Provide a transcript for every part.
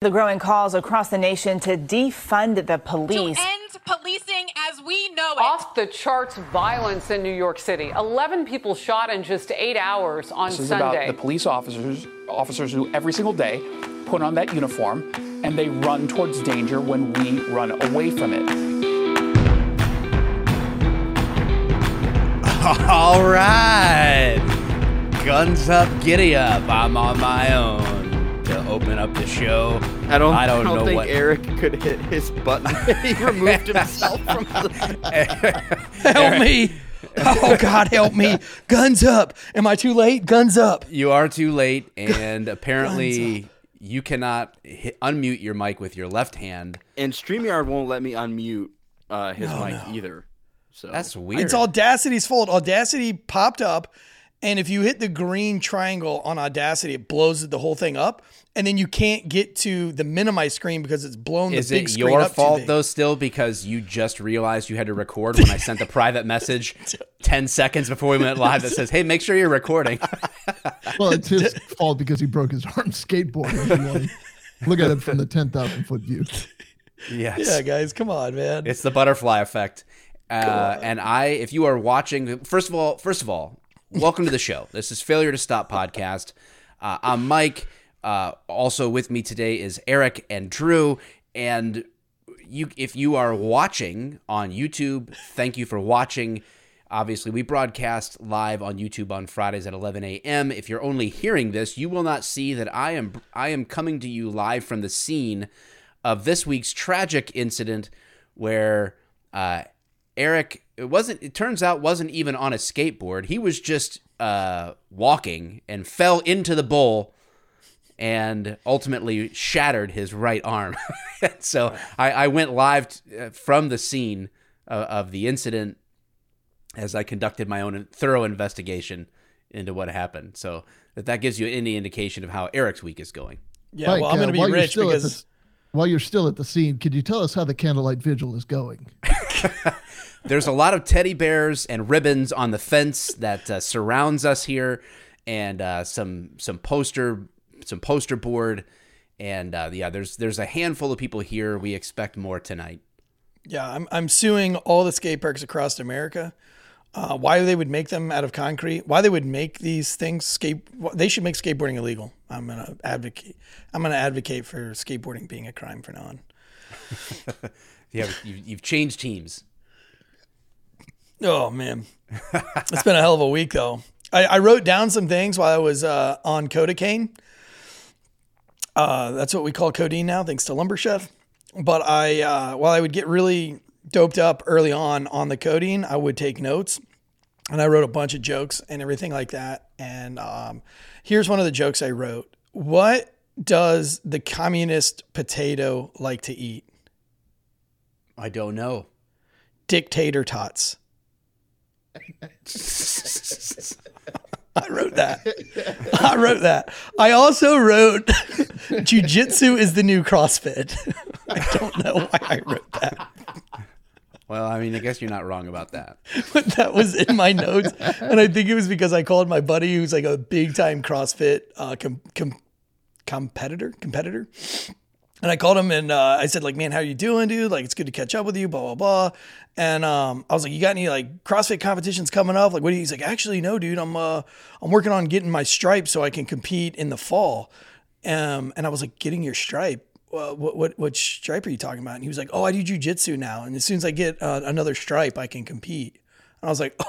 The growing calls across the nation to defund the police. To end policing as we know it. Off the charts violence in New York City. 11 people shot in just eight hours on this is Sunday. about the police officers, officers who every single day put on that uniform and they run towards danger when we run away from it. All right. Guns up, giddy up. I'm on my own to open up the show. I don't. I don't, know think what. Eric could hit his button. he removed himself from the. Help me. Oh God, help me. Guns up. Am I too late? Guns up. You are too late, and apparently you cannot hit, unmute your mic with your left hand. And Streamyard won't let me unmute uh, his mic either. So That's weird. It's Audacity's fault. Audacity popped up, and if you hit the green triangle on Audacity, it blows the whole thing up, and then you can't get to the minimize screen because it's blown Is the big it screen your up too fault though? Still, because you just realized you had to record when I sent the private message ten seconds before we went live that says, "Hey, make sure you're recording." Well, it's his fault because he broke his arm skateboarding. if you want to Look at it from the 10,000 foot view. yes. Yeah, guys, come on, man. It's the butterfly effect. Uh, and I, if you are watching, first of all, first of all, welcome to the show. This is Failure to Stop podcast. Uh, I'm Mike. Uh, also with me today is Eric and Drew. And you, if you are watching on YouTube, thank you for watching. Obviously, we broadcast live on YouTube on Fridays at 11 a.m. If you're only hearing this, you will not see that I am I am coming to you live from the scene of this week's tragic incident where uh, Eric it wasn't it turns out wasn't even on a skateboard. He was just uh, walking and fell into the bowl and ultimately shattered his right arm. so I, I went live t- uh, from the scene of, of the incident as I conducted my own thorough investigation into what happened. So if that gives you any indication of how Eric's week is going. yeah, Mike, well, I'm uh, going to while be rich because the- while you're still at the scene, could you tell us how the candlelight vigil is going? There's a lot of teddy bears and ribbons on the fence that uh, surrounds us here, and uh, some some poster some poster board, and uh, yeah, there's there's a handful of people here. We expect more tonight. Yeah, I'm, I'm suing all the skate parks across America. Uh, why they would make them out of concrete? Why they would make these things skate? They should make skateboarding illegal. I'm gonna advocate. I'm gonna advocate for skateboarding being a crime from now on. Yeah, you, you've changed teams. Oh man, it's been a hell of a week though. I, I wrote down some things while I was uh, on codeine. Uh, that's what we call codeine now, thanks to Lumber Chef. But I, uh, while I would get really doped up early on on the codeine, I would take notes, and I wrote a bunch of jokes and everything like that. And um, here's one of the jokes I wrote: What does the communist potato like to eat? I don't know. Dictator tots. I wrote that. I wrote that. I also wrote jujitsu is the new CrossFit. I don't know why I wrote that, Well, I mean, I guess you're not wrong about that. but that was in my notes, and I think it was because I called my buddy who's like a big time CrossFit uh, com- com- competitor competitor. And I called him and uh, I said, like, man, how are you doing, dude? Like, it's good to catch up with you, blah, blah, blah. And um, I was like, you got any like CrossFit competitions coming up? Like, what do you? He's like, actually, no, dude. I'm uh, I'm working on getting my stripe so I can compete in the fall. Um, and I was like, getting your stripe. Uh, what what what stripe are you talking about? And he was like, oh, I do jujitsu now, and as soon as I get uh, another stripe, I can compete. And I was like, oh.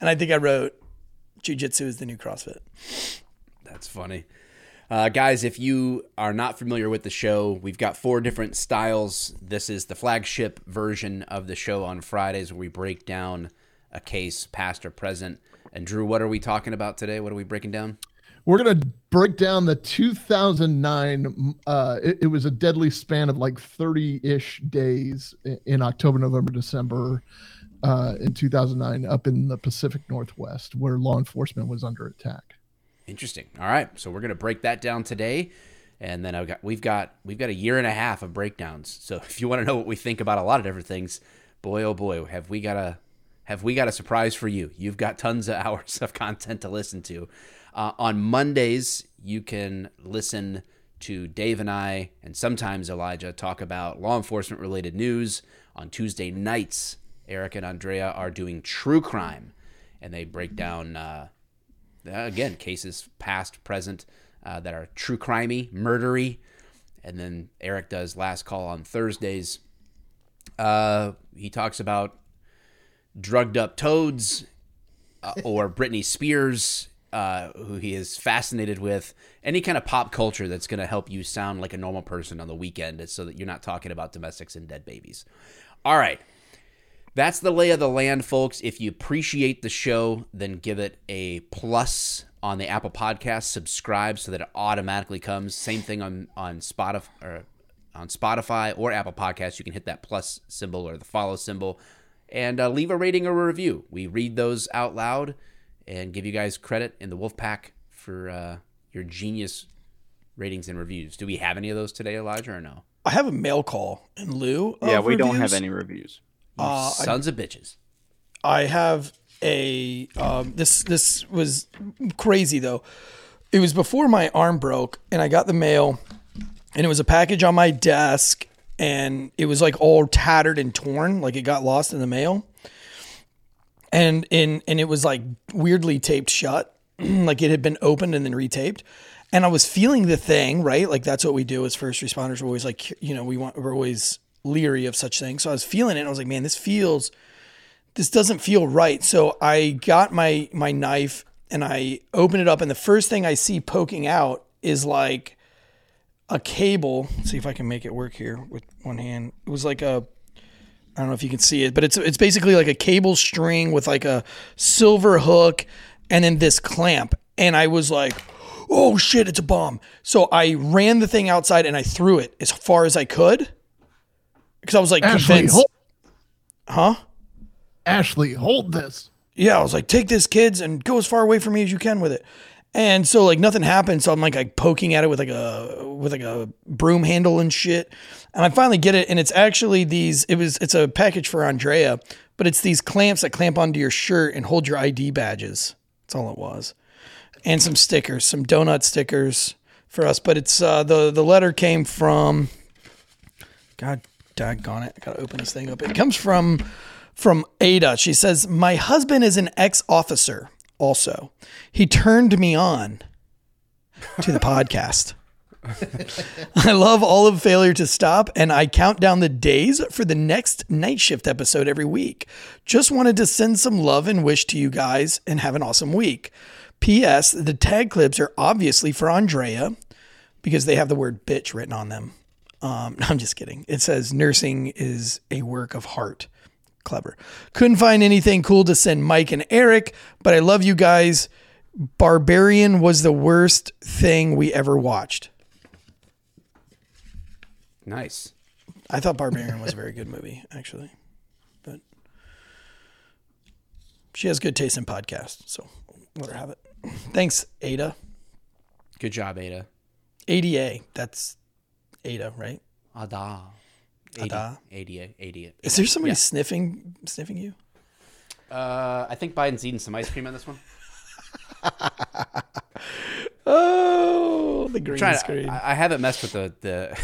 And I think I wrote, jujitsu is the new CrossFit. That's funny. Uh, guys, if you are not familiar with the show, we've got four different styles. This is the flagship version of the show on Fridays where we break down a case, past or present. And Drew, what are we talking about today? What are we breaking down? We're going to break down the 2009. Uh, it, it was a deadly span of like 30 ish days in October, November, December uh, in 2009 up in the Pacific Northwest where law enforcement was under attack. Interesting. All right, so we're gonna break that down today, and then I've got we've got we've got a year and a half of breakdowns. So if you want to know what we think about a lot of different things, boy oh boy, have we got a have we got a surprise for you? You've got tons of hours of content to listen to. Uh, on Mondays, you can listen to Dave and I, and sometimes Elijah, talk about law enforcement related news. On Tuesday nights, Eric and Andrea are doing true crime, and they break down, uh, again, cases past, present, uh, that are true crimey, murdery. And then Eric does Last Call on Thursdays. Uh, he talks about drugged up toads uh, or Britney Spears, uh, who he is fascinated with. Any kind of pop culture that's going to help you sound like a normal person on the weekend so that you're not talking about domestics and dead babies. All right. That's the lay of the land, folks. If you appreciate the show, then give it a plus on the Apple Podcast. Subscribe so that it automatically comes. Same thing on on Spotify or on Spotify or Apple Podcasts. You can hit that plus symbol or the follow symbol, and uh, leave a rating or a review. We read those out loud and give you guys credit in the Wolfpack for uh, your genius ratings and reviews. Do we have any of those today, Elijah, or no? I have a mail call in lieu. Yeah, of we don't have any reviews. Uh, I- Sons of bitches. I have a um, this this was crazy though. It was before my arm broke, and I got the mail, and it was a package on my desk, and it was like all tattered and torn, like it got lost in the mail, and in and it was like weirdly taped shut, like it had been opened and then retaped. And I was feeling the thing, right? Like that's what we do as first responders. We're always like, you know, we want we're always leery of such things. So I was feeling it. And I was like, man, this feels this doesn't feel right. So I got my my knife and I open it up, and the first thing I see poking out is like a cable. Let's see if I can make it work here with one hand. It was like a I don't know if you can see it, but it's it's basically like a cable string with like a silver hook and then this clamp. And I was like, "Oh shit, it's a bomb." So I ran the thing outside and I threw it as far as I could because I was like Ashley, convinced. hold, Huh? Ashley, hold this. yeah, I was like, take this, kids, and go as far away from me as you can with it. And so like nothing happened. So I'm like, like poking at it with like a with like a broom handle and shit. And I finally get it, and it's actually these. It was it's a package for Andrea, but it's these clamps that clamp onto your shirt and hold your ID badges. That's all it was, and some stickers, some donut stickers for us. But it's uh, the the letter came from. God daggone it! I gotta open this thing up. It comes from from Ada. She says, My husband is an ex officer also. He turned me on to the podcast. I love all of Failure to Stop, and I count down the days for the next night shift episode every week. Just wanted to send some love and wish to you guys and have an awesome week. P.S. The tag clips are obviously for Andrea because they have the word bitch written on them. Um, I'm just kidding. It says nursing is a work of heart. Clever. Couldn't find anything cool to send Mike and Eric, but I love you guys. Barbarian was the worst thing we ever watched. Nice. I thought Barbarian was a very good movie, actually. But she has good taste in podcasts, so let her have it. Thanks, Ada. Good job, Ada. ADA. That's Ada, right? Ada. Ada. Ada. Ada. Is there somebody Yeah. sniffing sniffing you? Uh, I think Biden's eating some ice cream on this one. Oh, the green to- screen. I, I haven't messed with the the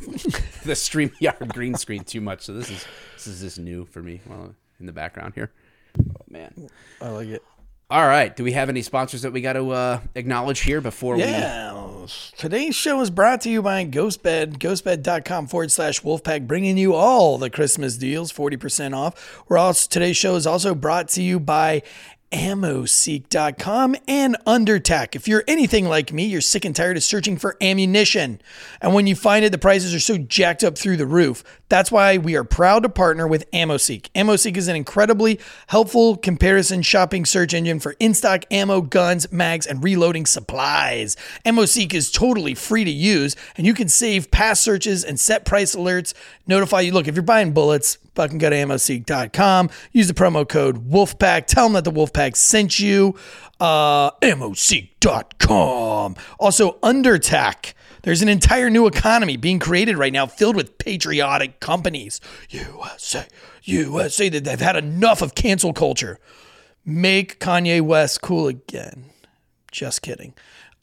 the StreamYard green screen too much, so this is this is just new for me. Well, in the background here. Oh man. I like it. All right. Do we have any sponsors that we got to uh, acknowledge here before we. Yeah. Today's show is brought to you by GhostBed, ghostbed.com forward slash wolfpack, bringing you all the Christmas deals, 40% off. We're also, today's show is also brought to you by ammoseek.com and undertac if you're anything like me you're sick and tired of searching for ammunition. And when you find it the prices are so jacked up through the roof that's why we are proud to partner with ammoseek ammoseek is an incredibly helpful comparison shopping search engine for in-stock ammo guns mags and reloading supplies ammoseek is totally free to use and you can save past searches and set price alerts notify you look if you're buying bullets fucking go to ammoseek.com. Use the promo code Wolfpack. Tell them that the Wolfpack sent you. Uh, ammoseek.com. Also, Undertac. There's an entire new economy being created right now filled with patriotic companies. USA, USA, that they've had enough of cancel culture. Make Kanye West cool again. Just kidding.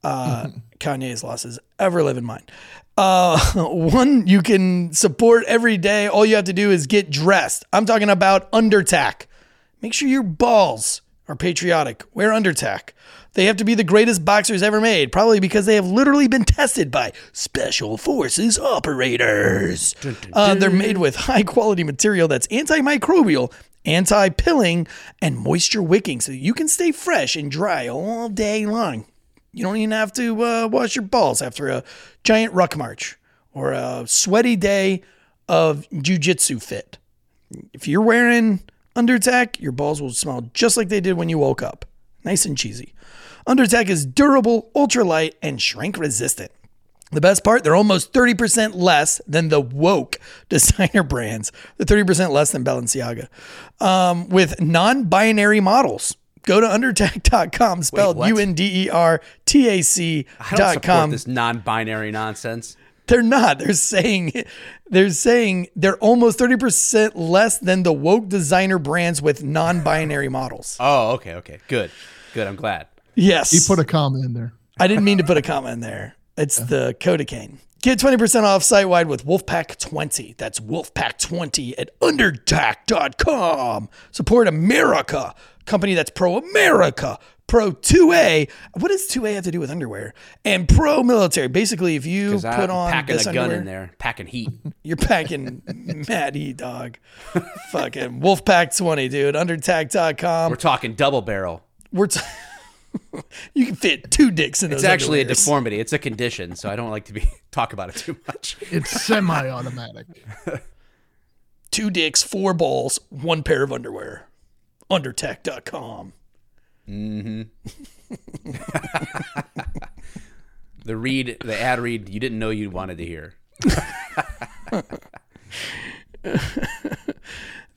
Uh, Kanye's losses ever live in mind. Uh, one you can support every day. All you have to do is get dressed. I'm talking about Undertac. Make sure your balls are patriotic. Wear Undertac. They have to be the greatest boxers ever made, probably because they have literally been tested by special forces operators. Uh, they're made with high quality material that's antimicrobial, anti pilling, and moisture wicking so you can stay fresh and dry all day long. You don't even have to uh, wash your balls after a giant ruck march or a sweaty day of jujitsu fit. If you're wearing Undertac, your balls will smell just like they did when you woke up. Nice and cheesy. Undertac is durable, ultralight, and shrink resistant. The best part, they're almost 30% less than the woke designer brands. They're 30% less than Balenciaga. Um, with non binary models. Go to undertac.com, spelled? U N D E R T A C I don't dot support com. this non-binary nonsense. They're not. They're saying they're saying they're almost 30% less than the woke designer brands with non-binary models. Oh, okay, okay, good, good. I'm glad. Yes. You put a comma in there. I didn't mean to put a comma in there. It's the Codecaine. Get 20% off site wide with Wolfpack 20. That's Wolfpack 20 at undertac.com. Support America, company that's pro America, pro 2A. What does 2A have to do with underwear? And pro military. Basically, if you put I'm on packing this a gun underwear, in there, packing heat. you're packing mad heat, dog. Fucking Wolfpack 20, dude. Undertac.com. We're talking double barrel. We're t- you can fit two dicks in It's those actually a deformity. It's a condition, so I don't like to be talk about it too much. It's semi-automatic. two dicks, four balls, one pair of underwear. Undertech.com. The read, the ad read, you didn't know you wanted to hear.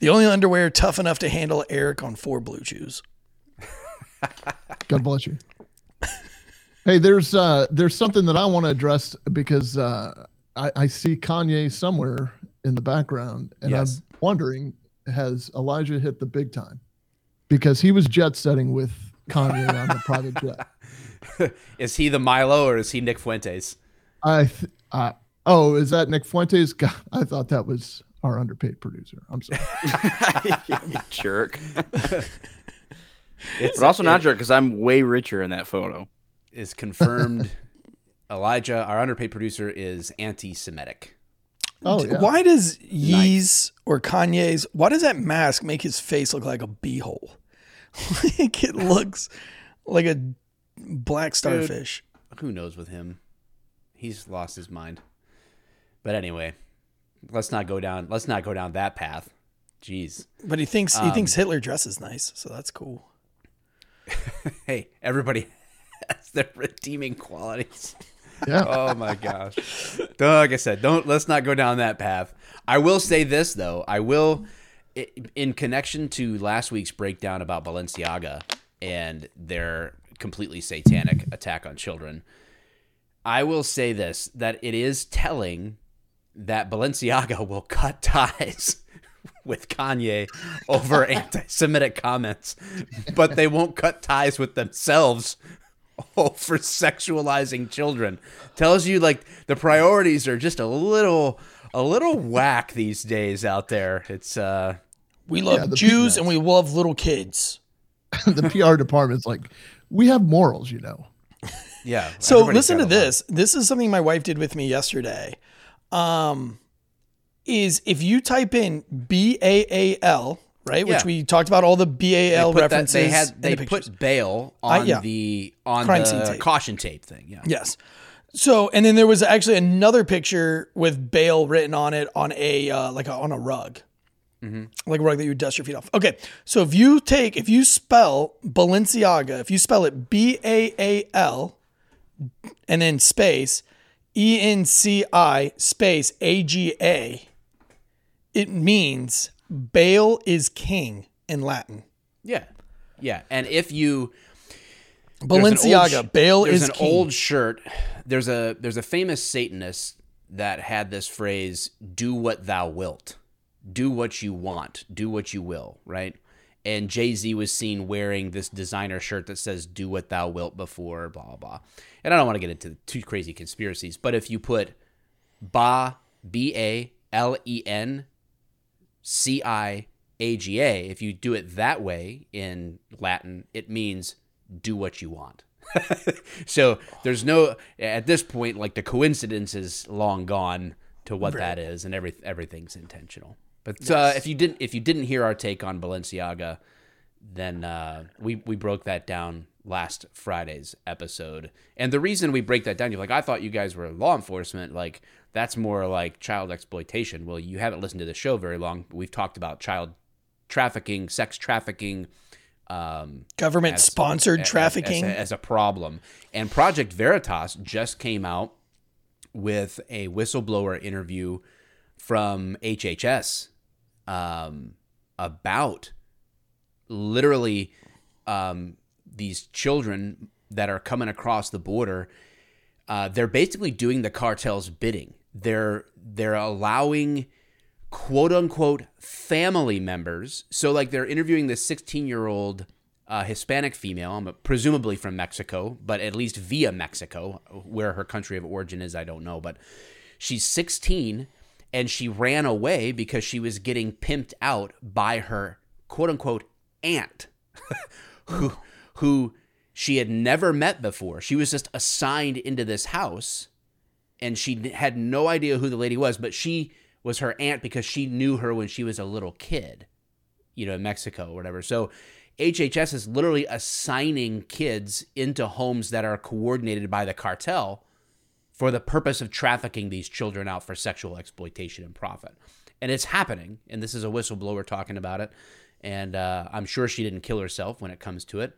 The only underwear tough enough to handle Eric on four blue chews. God bless you. Hey, there's uh there's something that I want to address because uh I, I see Kanye somewhere in the background and Yes. I'm wondering has Elijah hit the big time? Because he was jet setting with Kanye on the private jet. Is he the Milo or is he Nick Fuentes? I th- uh, oh, is that Nick Fuentes? God, I thought that was our underpaid producer. I'm sorry. You jerk. It's But also not jerk because I'm way richer in that photo. is confirmed. Elijah, our underpaid producer, is anti-Semitic. Oh, yeah. Why does Ye's or Kanye's, why does that mask make his face look like a beehole? like it looks like a black starfish. Who knows with him? He's lost his mind. But anyway, let's not go down. Let's not go down that path. Jeez. But he thinks Um, he thinks Hitler dresses nice, so that's cool. Hey, everybody has their redeeming qualities. Yeah. Oh my gosh. like I said, don't let's not go down that path. I will say this though. I will in connection to last week's breakdown about Balenciaga and their completely satanic attack on children. I will say this that it is telling that Balenciaga will cut ties with Kanye over anti-Semitic comments, but they won't cut ties with themselves over sexualizing children. Tells you like the priorities are just a little a little whack these days out there. It's uh We love Yeah, Jews and we love little kids. the PR department's like, we have morals, you know. yeah. So listen to got a lot. this. This is something my wife did with me yesterday. Um, is if you type in B A A L, right, which we talked about all the BAL They L that- references. they had they the put bail I- on yeah. the on Crime the tape. caution tape thing. Yeah. Yes. So and then there was actually another picture with bail written on it on a uh, like a, on a rug. Like a rug that you would dust your feet off. Okay, so if you take if you spell Balenciaga, if you spell it B A A L, and then space E N C I space A G A, it means Baal is king in Latin. Yeah. Yeah. And if you old Balenciaga, Baal is an king. old shirt. There's a there's a famous Satanist that had this phrase, "Do what thou wilt." Do what you want. Do what you will. Right. and Jay Z was seen wearing this designer shirt that says "Do what thou wilt" before blah blah blah. And I don't want to get into too crazy conspiracies, but if you put Ba B A L E N C I A G A, if you do it that way in Latin, it means do what you want. so there's no at this point like the coincidence is long gone to what that is, and every everything's intentional. But uh, if you didn't if you didn't hear our take on Balenciaga, then uh, we we broke that down last Friday's episode. And the reason we break that down, you're like, I thought you guys were law enforcement. Like that's more like child exploitation. Well, you haven't listened to the show very long. We've talked about child trafficking, sex trafficking, um, Government as- sponsored as- trafficking. as a, as a problem. And Project Veritas just came out with a whistleblower interview from HHS um, about literally um, these children that are coming across the border. Uh, they're basically doing the cartel's bidding. They're they're allowing quote unquote family members. So like they're interviewing this 16 year old uh, Hispanic female, um, presumably from Mexico, but at least via Mexico, where her country of origin is, I don't know. But she's 16 and she ran away because she was getting pimped out by her quote unquote aunt, who who she had never met before. She was just assigned into this house and she had no idea who the lady was, but she was her aunt because she knew her when she was a little kid, you know, in Mexico or whatever. So HHS is literally assigning kids into homes that are coordinated by the cartel for the purpose of trafficking these children out for sexual exploitation and profit. And it's happening. And this is a whistleblower talking about it. And uh, I'm sure she didn't kill herself when it comes to it.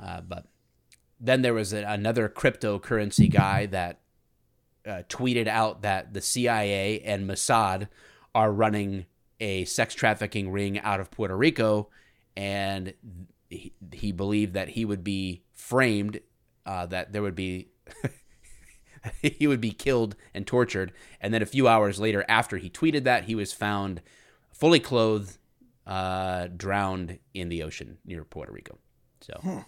Uh, but then there was a, another cryptocurrency guy that uh, tweeted out that the CIA and Mossad are running a sex trafficking ring out of Puerto Rico, and he, he believed that he would be framed, uh, that there would be. he would be killed and tortured. And then a few hours later, after he tweeted that, he was found fully clothed, uh, drowned in the ocean near Puerto Rico. So,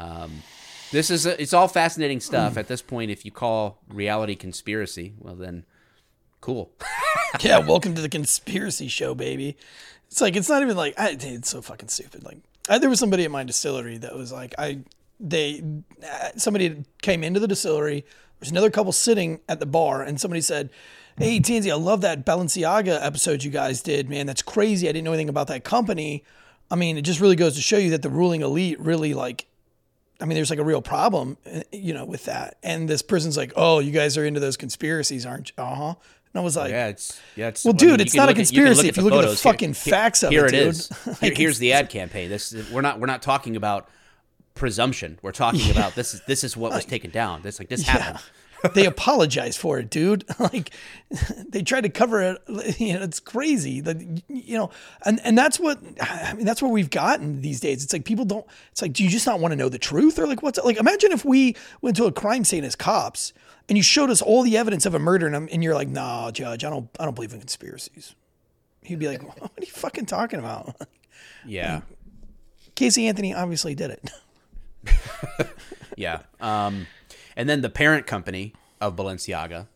um, this is a, it's all fascinating stuff. At this point, if you call reality conspiracy, well then, cool. yeah, welcome to the conspiracy show, baby. It's like it's not even like I, it's so fucking stupid. Like I, there was somebody at my distillery that was like I they uh, somebody came into the distillery. There's another couple sitting at the bar, and somebody said, "Hey, Tansy, I love that Balenciaga episode you guys did. Man, that's crazy. I didn't know anything about that company. I mean, it just really goes to show you that the ruling elite really like." I mean, there's like a real problem, uh, you know, with that. And this person's like, "Oh, you guys are into those conspiracies, aren't you?" Uh huh. And I was like, yeah, it's yeah. It's, Well, I mean, dude, it's not a look at- conspiracy if you look at the fucking here- facts of here it, it dude. is. Like, here's the ad campaign. This we're not we're not talking about presumption. We're talking about this is this is what was taken down. This like this happened. They apologize for it, dude. Like they try to cover it. You know, it's crazy. That you know, and and that's what I mean. That's what we've gotten these days. It's like people don't. It's like, do you just not want to know the truth, or like what's like? Imagine if we went to a crime scene as cops and you showed us all the evidence of a murder, and, I'm- and you're like, nah, judge, I don't, I don't believe in conspiracies. He'd be like, what are you fucking talking about? Yeah, Casey Anthony obviously did it. yeah. Um, and then the parent company of Balenciaga,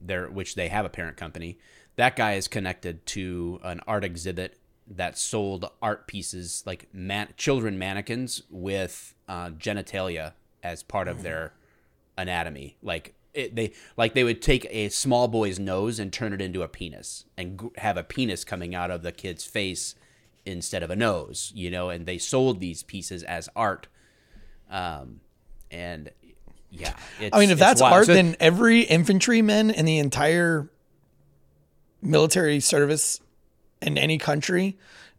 there which they have a parent company. That guy is connected to an art exhibit that sold art pieces like man- children mannequins with uh, genitalia as part of their anatomy. Like it, they like they would take a small boy's nose and turn it into a penis and g- have a penis coming out of the kid's face instead of a nose, you know. And they sold these pieces as art. Um, and yeah, it's, I mean, if that's wild. art, So- then every infantryman in the entire military service in any country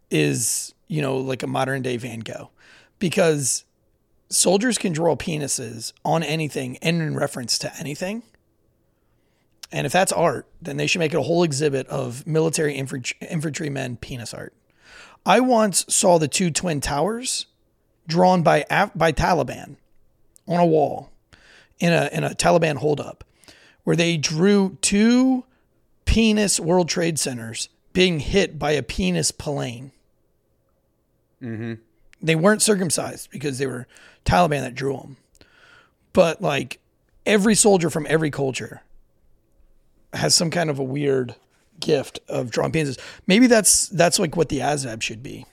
is, you know, like a modern day Van Gogh. Because soldiers can draw penises on anything and in reference to anything. And if that's art, then they should make it a whole exhibit of military infant- infantrymen penis art. I once saw the two twin towers drawn by by Taliban on a wall in a in a Taliban holdup, where they drew two penis World Trade Centers being hit by a penis plane. Mm-hmm. They weren't circumcised because they were Taliban that drew them. But like every soldier from every culture has some kind of a weird gift of drawing penises. Maybe that's that's like what the ASVAB should be.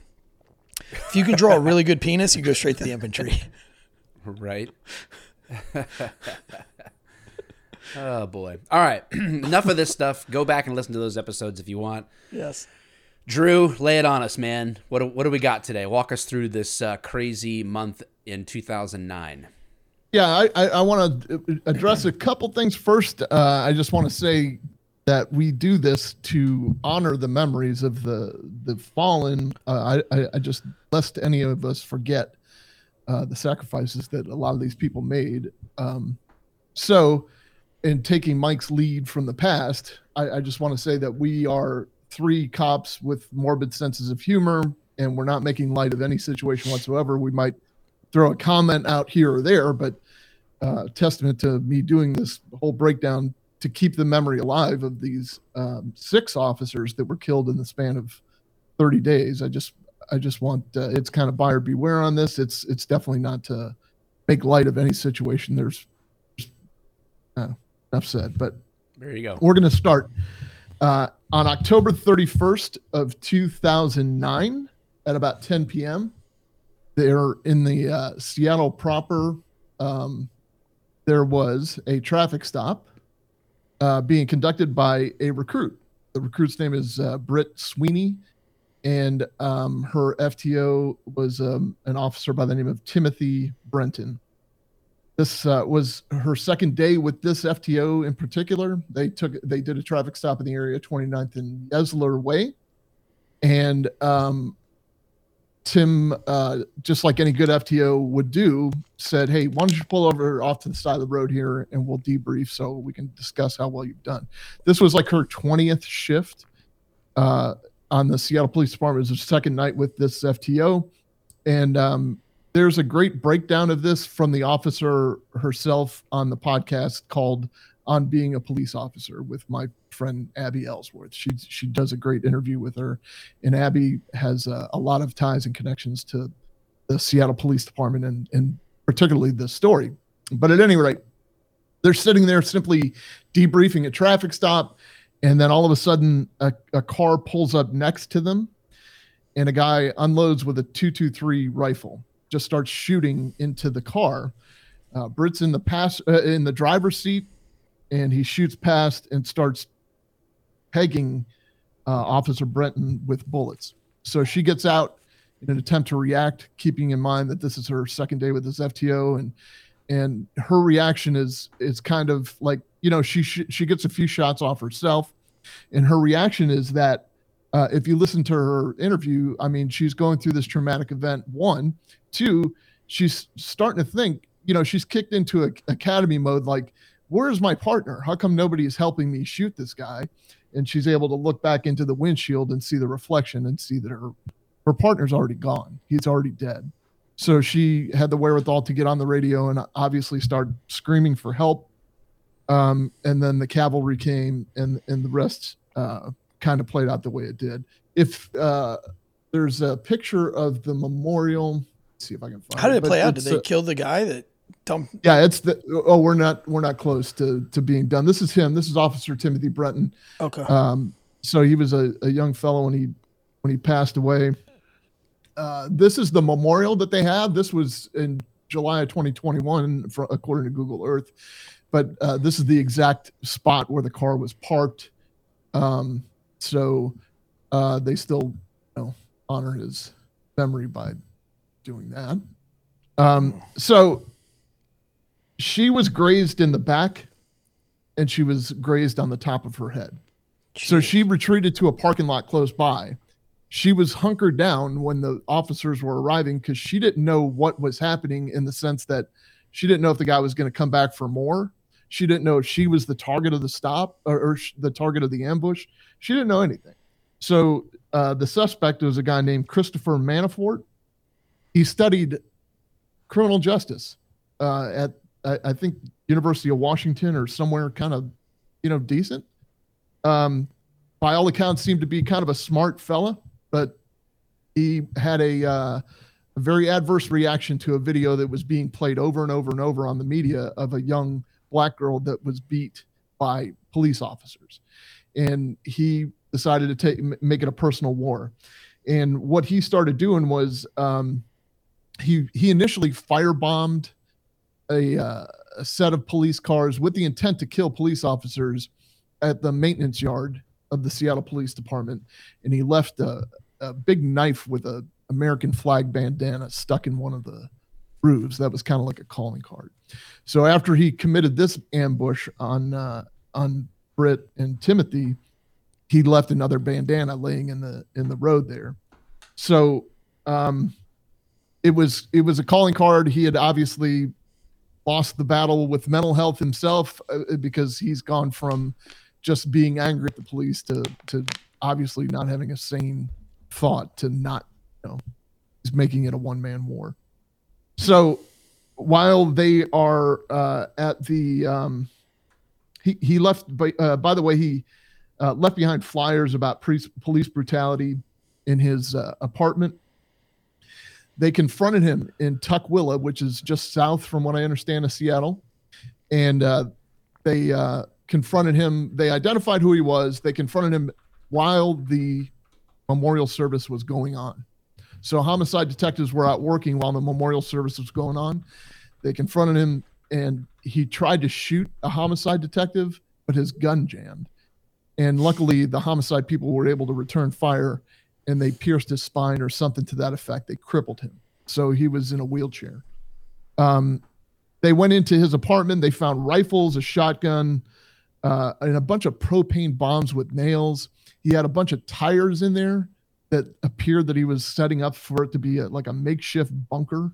If you can draw a really good penis, you go straight to the infantry. Right. Oh boy. All right. Enough of this stuff. Go back and listen to those episodes if you want. Yes. Drew, lay it on us, man. What do, what do we got today? Walk us through this uh, crazy month in 2009. Yeah, I, I, I want to address a couple things first. Uh, I just want to say that we do this to honor the memories of the the fallen. Uh, I, I I just lest any of us forget uh, the sacrifices that a lot of these people made. Um, so, in taking Mike's lead from the past, I, I just want to say that we are three cops with morbid senses of humor, and we're not making light of any situation whatsoever. We might throw a comment out here or there, but uh, testament to me doing this whole breakdown to keep the memory alive of these um, six officers that were killed in the span of 30 days. I just, I just want uh, it's kind of buyer beware on this. It's, it's definitely not to make light of any situation. There's uh, enough said, but There you go. we're going to start uh, on October 31st of 2009 at about 10 p.m. There in the uh, Seattle proper, um, there was a traffic stop uh, being conducted by a recruit. The recruit's name is uh, Britt Sweeney, and um, her FTO was um, an officer by the name of Timothy Brenton. This uh, was her second day with this FTO in particular. They took they did a traffic stop in the area 29th and Yesler Way, and um, Tim, uh, just like any good FTO would do, said, "Hey, why don't you pull over off to the side of the road here, and we'll debrief so we can discuss how well you've done." This was like her 20th shift uh, on the Seattle Police Department. It was her second night with this FTO, and um, there's a great breakdown of this from the officer herself on the podcast called "On Being a Police Officer" with my friend Abby Ellsworth. She she does a great interview with her, and Abby has a lot of ties and connections to the Seattle Police Department and and particularly this story. But at any rate, they're sitting there simply debriefing a traffic stop, and then all of a sudden a, a car pulls up next to them, and a guy unloads with a two two three rifle, just starts shooting into the car. Uh, Britt's in the pass uh, in the driver's seat, and he shoots past and starts pegging uh, Officer Brenton with bullets. So she gets out in an attempt to react, keeping in mind that this is her second day with this FTO, and and her reaction is is kind of like you know she sh- she gets a few shots off herself, and her reaction is that uh, if you listen to her interview, I mean she's going through this traumatic event. One, two, she's starting to think. You know, she's kicked into a academy mode. Like, where's my partner? How come nobody is helping me shoot this guy? and she's able to look back into the windshield and see the reflection and see that her her partner's already gone. He's already dead. So she had the wherewithal to get on the radio and obviously start screaming for help. Um, and then the cavalry came and and the rest uh, kind of played out the way it did. If uh, there's a picture of the memorial, let's see if I can find. How did it but play out? Did they kill the guy that dumped? yeah, it's the oh we're not we're not close to to being done. This is him. This is Officer Timothy Brenton. Okay. Um, so he was a, a young fellow when he when he passed away. Uh, this is the memorial that they have. This was in July of 2021, for, according to Google Earth. But uh, this is the exact spot where the car was parked. Um, so uh, they still you know, honor his memory by doing that. Um, so she was grazed in the back, and she was grazed on the top of her head. So she retreated to a parking lot close by. She was hunkered down when the officers were arriving because she didn't know what was happening in the sense that she didn't know if the guy was going to come back for more. She didn't know if she was the target of the stop or, or the target of the ambush. She didn't know anything. So uh, the suspect was a guy named Christopher Monfort. He studied criminal justice uh, at I, I think University of Washington or somewhere kind of you know decent um, by all accounts, seemed to be kind of a smart fella, but he had a, uh, a very adverse reaction to a video that was being played over and over and over on the media of a young black girl that was beat by police officers, and he decided to take make it a personal war. And what he started doing was um, he he initially firebombed a, uh, a set of police cars with the intent to kill police officers at the maintenance yard of the Seattle Police Department, and he left a, a big knife with a American flag bandana stuck in one of the roofs. That was kind of like a calling card. So after he committed this ambush on uh, on Britt and Timothy, he left another bandana laying in the in the road there. So um, it was it was a calling card. He had obviously lost the battle with mental health himself uh, because he's gone from just being angry at the police to to obviously not having a sane thought to not you know he's making it a one man war. So while they are uh, at the um, he he left by uh, by the way he uh, left behind flyers about pre- police brutality in his uh, apartment. They confronted him in Tukwila, which is just south from what I understand of Seattle, and uh, they uh, confronted him. They identified who he was. They confronted him while the memorial service was going on. So homicide detectives were out working while the memorial service was going on. They confronted him, and he tried to shoot a homicide detective, but his gun jammed. And luckily, the homicide people were able to return fire and they pierced his spine or something to that effect. They crippled him. So he was in a wheelchair. Um, they went into his apartment. They found rifles, a shotgun, uh, and a bunch of propane bombs with nails. He had a bunch of tires in there that appeared that he was setting up for it to be a, like a makeshift bunker.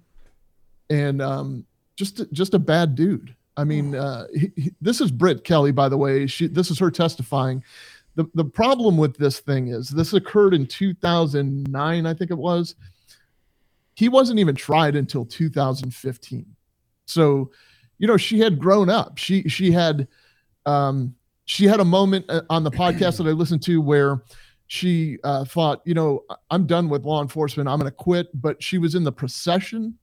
And um, just just a bad dude. I mean, uh, he, he, this is Britt Kelly, by the way. She this is her testifying. The the problem with this thing is this occurred in 2009, I think it was. He wasn't even tried until 2015. So, you know, she had grown up. She she had um she had a moment uh, on the podcast that I listened to where she uh, thought, you know, I'm done with law enforcement. I'm going to quit. But she was in the procession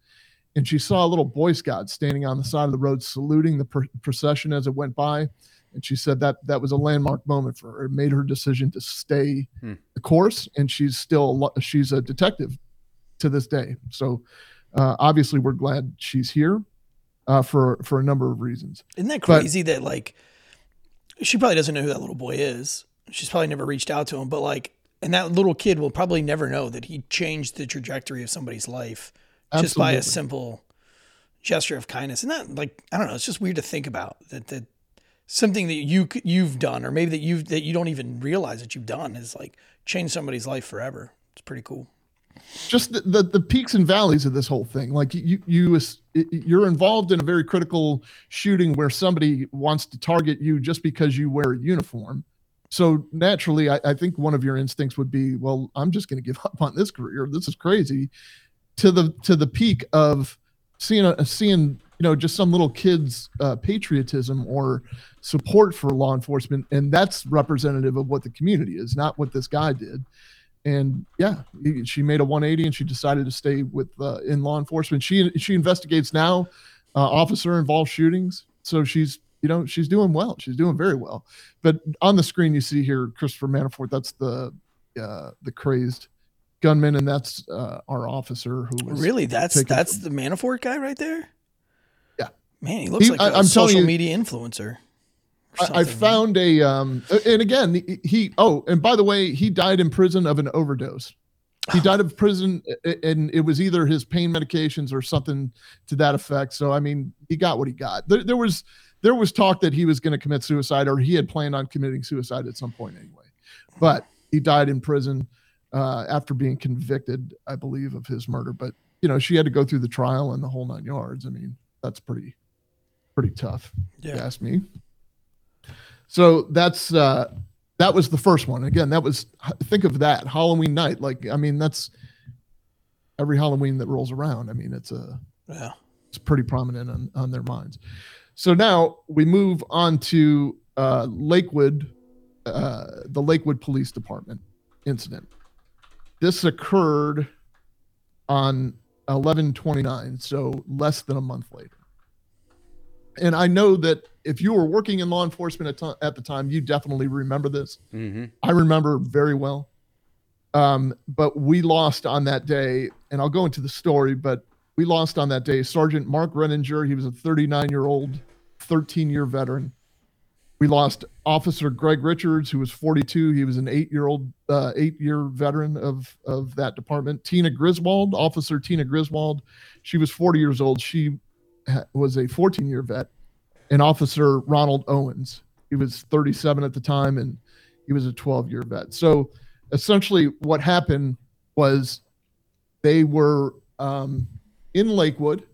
and she saw a little Boy Scout standing on the side of the road saluting the pr- procession as it went by. And she said that that was a landmark moment for her. It made her decision to stay Hmm. the course, and she's still she's a detective to this day. So uh, obviously, we're glad she's here uh, for for a number of reasons. Isn't that But- crazy that like she probably doesn't know who that little boy is. She's probably never reached out to him, but like, and that little kid will probably never know that he changed the trajectory of somebody's life just by a simple gesture of kindness. And that, like, I don't know, it's just weird to think about that. That something that you you've done, or maybe that you've that you don't even realize that you've done, is like changed somebody's life forever. It's pretty cool. just the, the, the peaks and valleys of this whole thing. Like you, you, you're involved in a very critical shooting where somebody wants to target you just because you wear a uniform. So naturally, I, I think one of your instincts would be, well, I'm just going to give up on this career. This is crazy. To the to the peak of seeing a seeing you know just some little kid's uh, patriotism or support for law enforcement, and that's representative of what the community is, not what this guy did and yeah she made a 180 and she decided to stay with uh, in law enforcement she she investigates now uh, officer involved shootings so she's you know she's doing well she's doing very well but on the screen you see here christopher monfort that's the uh, the crazed gunman and that's uh, our officer who was Really, that's that's from- the Monfort guy right there. Yeah. man, he looks He- like I- a I'm social you- media influencer. I, I something, man. found a um and again he- oh and by the way he died in prison of an overdose. He died of prison and it was either his pain medications or something to that effect. So i mean he got what he got. There, there was there was talk that he was going to commit suicide or he had planned on committing suicide at some point anyway. But he died in prison uh, after being convicted i believe of his murder. But you know she had to go through the trial and the whole nine yards. I mean that's pretty pretty tough if you Yeah. ask me so that's uh that was the first one again that was think of that halloween night like i mean that's every halloween that rolls around i mean it's a Yeah. it's pretty prominent on, on their minds so now we move on to uh lakewood uh the lakewood police department incident this occurred on 1129, so less than a month later. And I know that if you were working in law enforcement at, ti- at the time, you definitely remember this. Mm-hmm. I remember very well. Um, but we lost on that day, and I'll go into the story, but we lost on that day Sergeant Mark Renninger. He was a 39 year old, 13 year veteran. We lost Officer Greg Richards, who was 42. He was an eight year old, uh, eight year veteran of, of that department. Tina Griswold, Officer Tina Griswold, she was 40 years old. She ha- was a 14 year vet. And Officer Ronald Owens, he was 37 at the time, and he was a 12 year vet. So essentially, what happened was they were um, in Lakewood.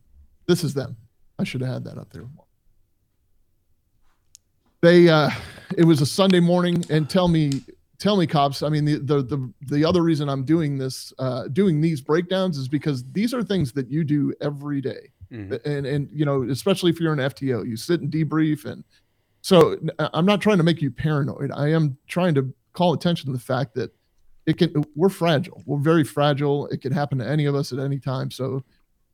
This is them. I should have had that up there. They uh, it was a Sunday morning, and tell me, tell me, cops. I mean, the the the, the other reason I'm doing this, uh, doing these breakdowns, is because these are things that you do every day Mhm. and and you know especially if you're an FTO you sit and debrief and so I'm not trying to make you paranoid. I am trying to call attention to the fact that it can we're fragile. We're very fragile. It can happen to any of us at any time. So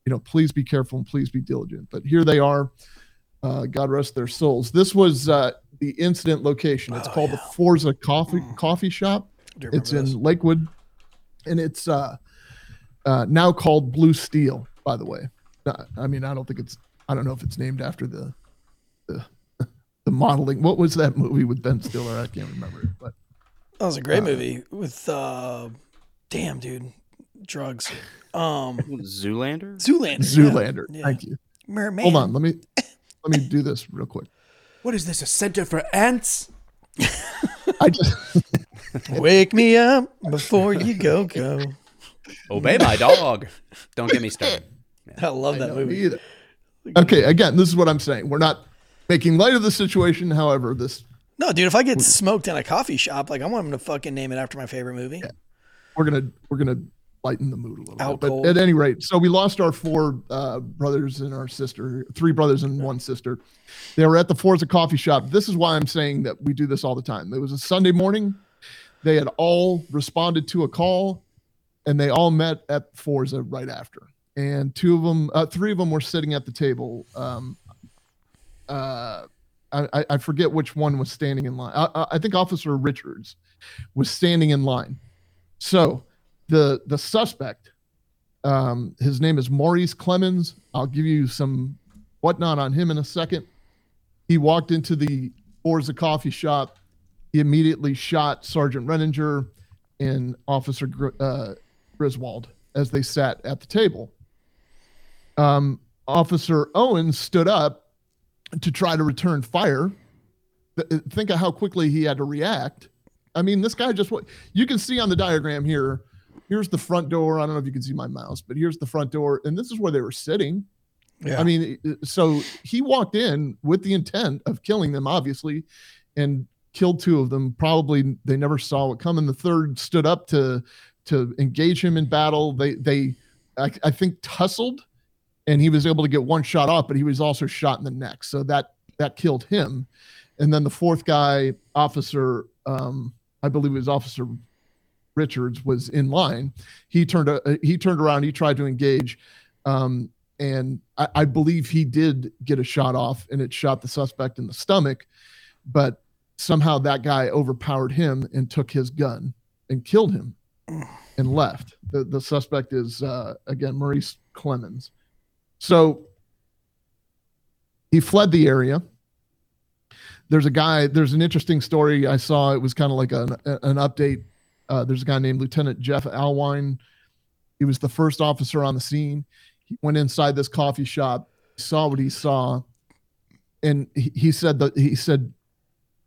you know please be careful and please be diligent. But here they are uh, God rest their souls. This was uh, the incident location. It's Oh, called yeah. the Forza coffee coffee shop. It's in this. Lakewood, and it's uh, uh, now called Blue Steel. By the way, Uh, I mean I don't think it's I don't know if it's named after the the the modeling. What was that movie with Ben Stiller? I can't remember it, but That was a great movie with uh damn dude. Drugs. Um Zoolander? Zoolander. Zoolander. Yeah. Thank you. Merman. Hold on, let me let me do this real quick. What is this? A center for ants? I just Wake me up before you go go. Obey my dog. Don't get me started. I love that don't movie. either. Okay, again, this is what I'm saying. We're not making light of the situation. However, this No, dude, if I get smoked in a coffee shop, like I want him to fucking name it after my favorite movie. we're gonna we're gonna lighten the mood a little Out bit. cold. But at any rate, so we lost our four uh, brothers and our sister, three brothers and one sister. They were at the Forza coffee shop. This is why I'm saying that we do this all the time. It was a Sunday morning. They had all responded to a call, and they all met at Forza right after. And two of them, uh, three of them were sitting at the table. Um, uh, I, I- forget which one was standing in line. I, I- think Officer Richards was standing in line. So the the suspect, um, his name is Maurice Clemmons. I'll give you some whatnot on him in a second. He walked into the Forza coffee shop. He immediately shot Sergeant Renninger and Officer Gr- uh, Griswold as they sat at the table. Um, Officer Owens stood up to try to return fire. Think of how quickly he had to react. I mean, this guy just what you can see on the diagram here. Here's the front door. I don't know if you can see my mouse, but here's the front door, and this is where they were sitting. Yeah. I mean, so he walked in with the intent of killing them, obviously, and killed two of them. Probably they never saw it coming. The third stood up to to engage him in battle. They they I, I think tussled, and he was able to get one shot off, but he was also shot in the neck. So that that killed him. And then the fourth guy, officer, um, I believe it was Officer Richards, was in line. He turned uh, he turned around. He tried to engage. Um, and I, I believe he did get a shot off and it shot the suspect in the stomach but somehow that guy overpowered him and took his gun and killed him and left the, the suspect is uh, again maurice clemmons so he fled the area. There's a guy there's an interesting story i saw. It was kind of like an, an update. Uh, there's a guy named lieutenant jeff alwine. He was the first officer on the scene. He went inside this coffee shop saw what he saw and he, he said that he said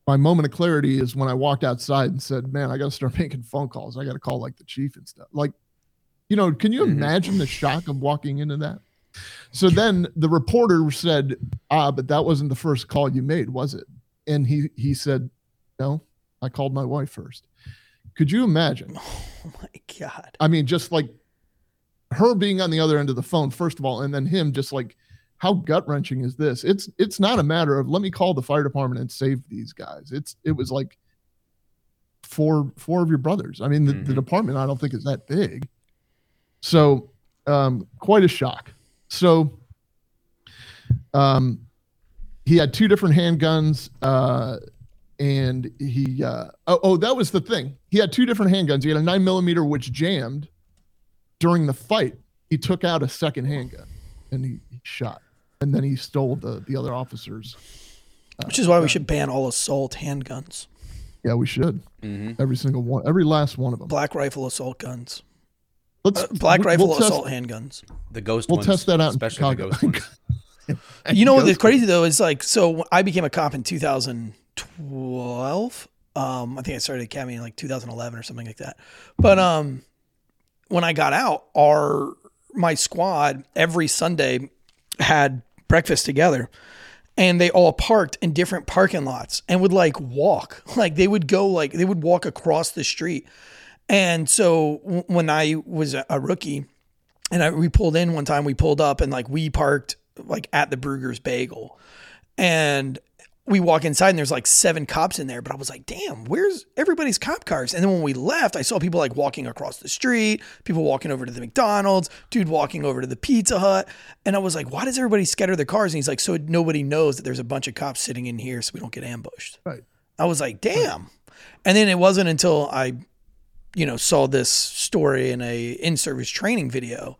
my moment of clarity is when i walked outside and said man i gotta start making phone calls. I gotta call like the chief and stuff like you know can you Mhm. imagine the shock of walking into that so then the reporter said ah but that wasn't the first call you made was it and he he said no i called my wife first could you imagine Oh my god. I mean, just like her being on the other end of the phone, first of all, and then him just like, how gut wrenching is this? It's it's not a matter of let me call the fire department and save these guys. It's it was like four four of your brothers. I mean, the, the department I don't think is that big. So, um, quite a shock. So, um, he had two different handguns, uh, and he uh, oh, oh that was the thing. He had two different handguns. He had a nine millimeter which jammed during the fight. He took out a second handgun and he, he shot, and then he stole the the other officers. Which is why we should ban all assault handguns, Yeah, we should. Mm-hmm. Every single one, every last one of them. black rifle assault guns, Let's uh, black we'll- rifle we'll test- assault handguns. The ghost ones. We'll ones, test that out in especially the Chicago. ghost ones. You know what the Ghost crazy though is like so I became a cop in 2012. Um, I think I started academy in like 2011 or something like that. But um, when I got out, our my squad every Sunday had breakfast together, and they all parked in different parking lots and would like walk, like they would go like they would walk across the street. And so w- when I was a a rookie, and I, we pulled in one time, we pulled up and like we parked like at the Bruegger's Bagel, and we walk inside and there's like seven cops in there. But I was like, damn, where's everybody's cop cars? And then when we left, I saw people like walking across the street, people walking over to the McDonald's, dude walking over to the Pizza Hut, and I was like, why does everybody scatter their cars? And he's like, so nobody knows that there's a bunch of cops sitting in here, so we don't get ambushed. Right. I was like, damn. And then it wasn't until I, you know, saw this story in a in-service training video,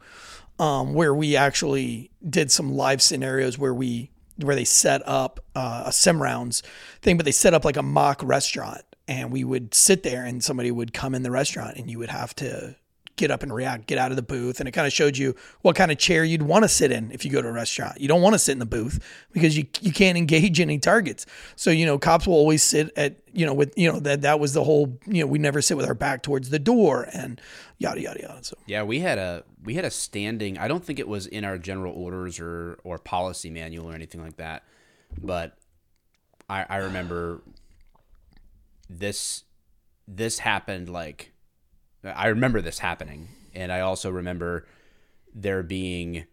um, where we actually did some live scenarios where we where they set up uh, a sim rounds thing, but they set up like a mock restaurant, and we would sit there, and somebody would come in the restaurant, and you would have to get up and react, get out of the booth, and it kind of showed you what kind of chair you'd want to sit in if you go to a restaurant. You don't want to sit in the booth because you you can't engage any targets. So you know, cops will always sit at you know with you know that that was the whole you know we never sit with our back towards the door and yada yada yada. So Yeah, we had a we had a standing. I don't think it was in our general orders or or policy manual or anything like that, but I I remember this this happened like I remember this happening, and I also remember there being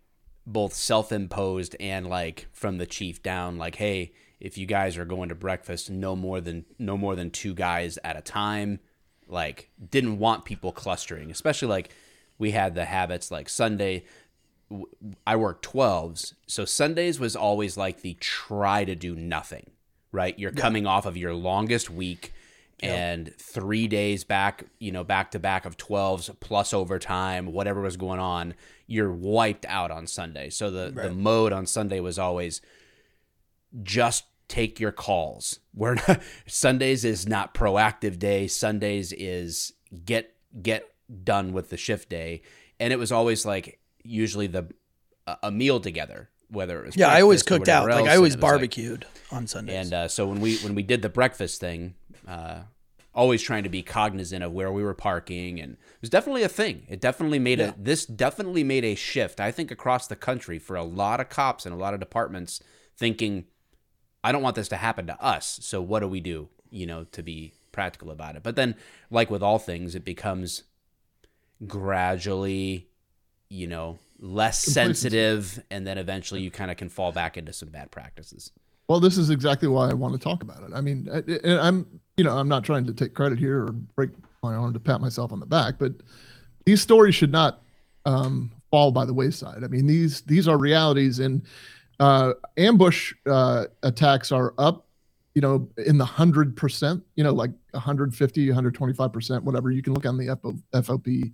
both self-imposed and like from the chief down like hey if you guys are going to breakfast no more than no more than two guys at a time. Like didn't want people clustering especially like we had the habits like sunday I worked 12s so sundays was always like the try to do nothing right? You're coming off of your longest week and three days back you know back to back of 12s plus overtime whatever was going on you're wiped out on sunday so the, the mode on sunday was always just take your calls. We're not, Sundays is not proactive day. Sundays is get get done with the shift day, and it was always like usually the a, meal together, whether it was yeah, I always cooked out. whatever Like I always was like- barbecued on Sundays. and uh, so when we when we did the breakfast thing, uh, always trying to be cognizant of where we were parking, and it was definitely a thing. It definitely made a this definitely made a shift. I think across the country for a lot of cops and a lot of departments thinking, I don't want this to happen to us. So what do we do? You know, to be practical about it. But then, like with all things, it becomes gradually, you know, less sensitive, and then eventually you kind of can fall back into some bad practices. Well, this is exactly why I want to talk about it. I mean, I, I'm, you know, I'm not trying to take credit here or break my arm to pat myself on the back, but these stories should not um, fall by the wayside. I mean, these these are realities, and uh, ambush uh, attacks are up, you know, in the hundred percent, you know, like 150, 125 percent, whatever. You can look on the FOP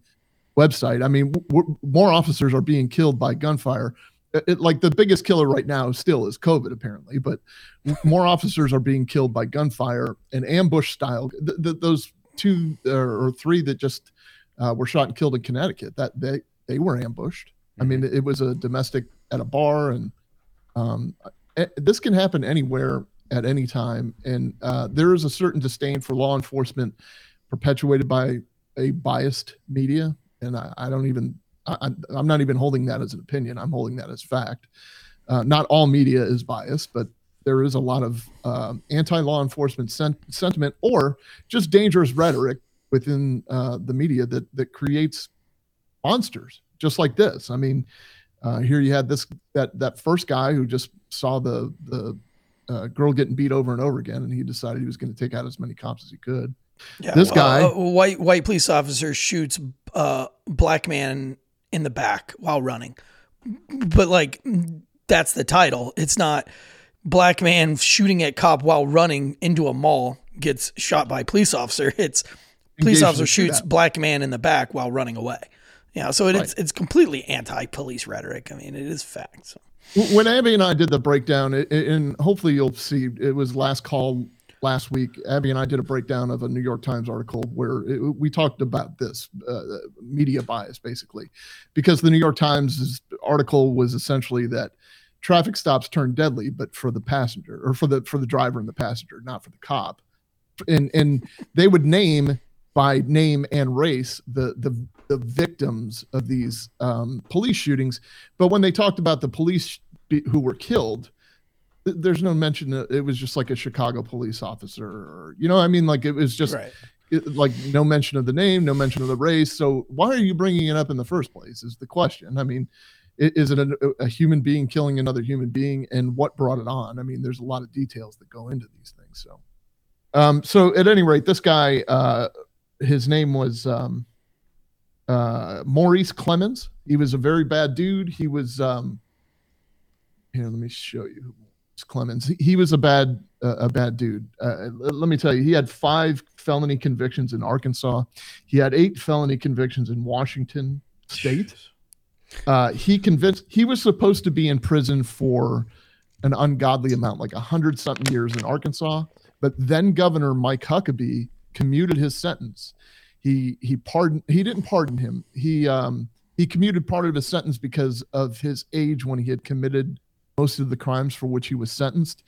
website. I mean, more officers are being killed by gunfire. It- it- like the biggest killer right now still is COVID, apparently, but more officers are being killed by gunfire and ambush style. Th- th- those two uh, or three that just uh, were shot and killed in Connecticut, that they they were ambushed. I mean, it was a domestic at a bar, and um, this can happen anywhere at any time. And uh, there is a certain disdain for law enforcement perpetuated by a biased media, and I, I don't even I, I'm- I'm not even holding that as an opinion. I'm holding that as fact. Uh, not all media is biased, but there is a lot of um, anti-law enforcement sen- sentiment or just dangerous rhetoric within uh, the media that that creates monsters just like this. I mean, uh, here you had this that that first guy who just saw the the uh, girl getting beat over and over again, and he decided he was going to take out as many cops as he could. Yeah, This well, guy- a white white police officer shoots uh, black man in the back while running, but like that's the title. It's not black man shooting at cop while running into a mall gets shot by police officer. It's police Engaged officer shoots black man in the back while running away. Yeah, so it, it's it's completely anti-police rhetoric. I mean, it is fact. So. when Abby and I did the breakdown, it- and hopefully you'll see, it was last call last week. Abby and I did a breakdown of a New York Times article where it, we talked about this uh, media bias, basically, because the New York Times article was essentially that traffic stops turn deadly, but for the passenger or for the for the driver and the passenger, not for the cop. And and they would name by name and race the the the victims of these um, police shootings, but when they talked about the police who were killed, there's no mention. That it was just like a Chicago police officer, or you know, I mean, like it was just Right. it, like no mention of the name, no mention of the race. So why are you bringing it up in the first place? Is the question. I mean, is it a, a human being killing another human being, and what brought it on? I mean, there's a lot of details that go into these things. So, um, so at any rate, this guy, uh, his name was um, uh, Maurice Clemmons. He was a very bad dude. He was um, here. Let me show you. who Clemmons. He, he was a bad uh, a bad dude. Uh, let me tell you, he had five felony convictions in Arkansas. He had eight felony convictions in Washington State. Uh, he convinced he was supposed to be in prison for an ungodly amount, like a hundred something years in Arkansas. But then Governor Mike Huckabee commuted his sentence. He he pardoned. He didn't pardon him. He um he commuted part of his sentence because of his age when he had committed most of the crimes for which he was sentenced,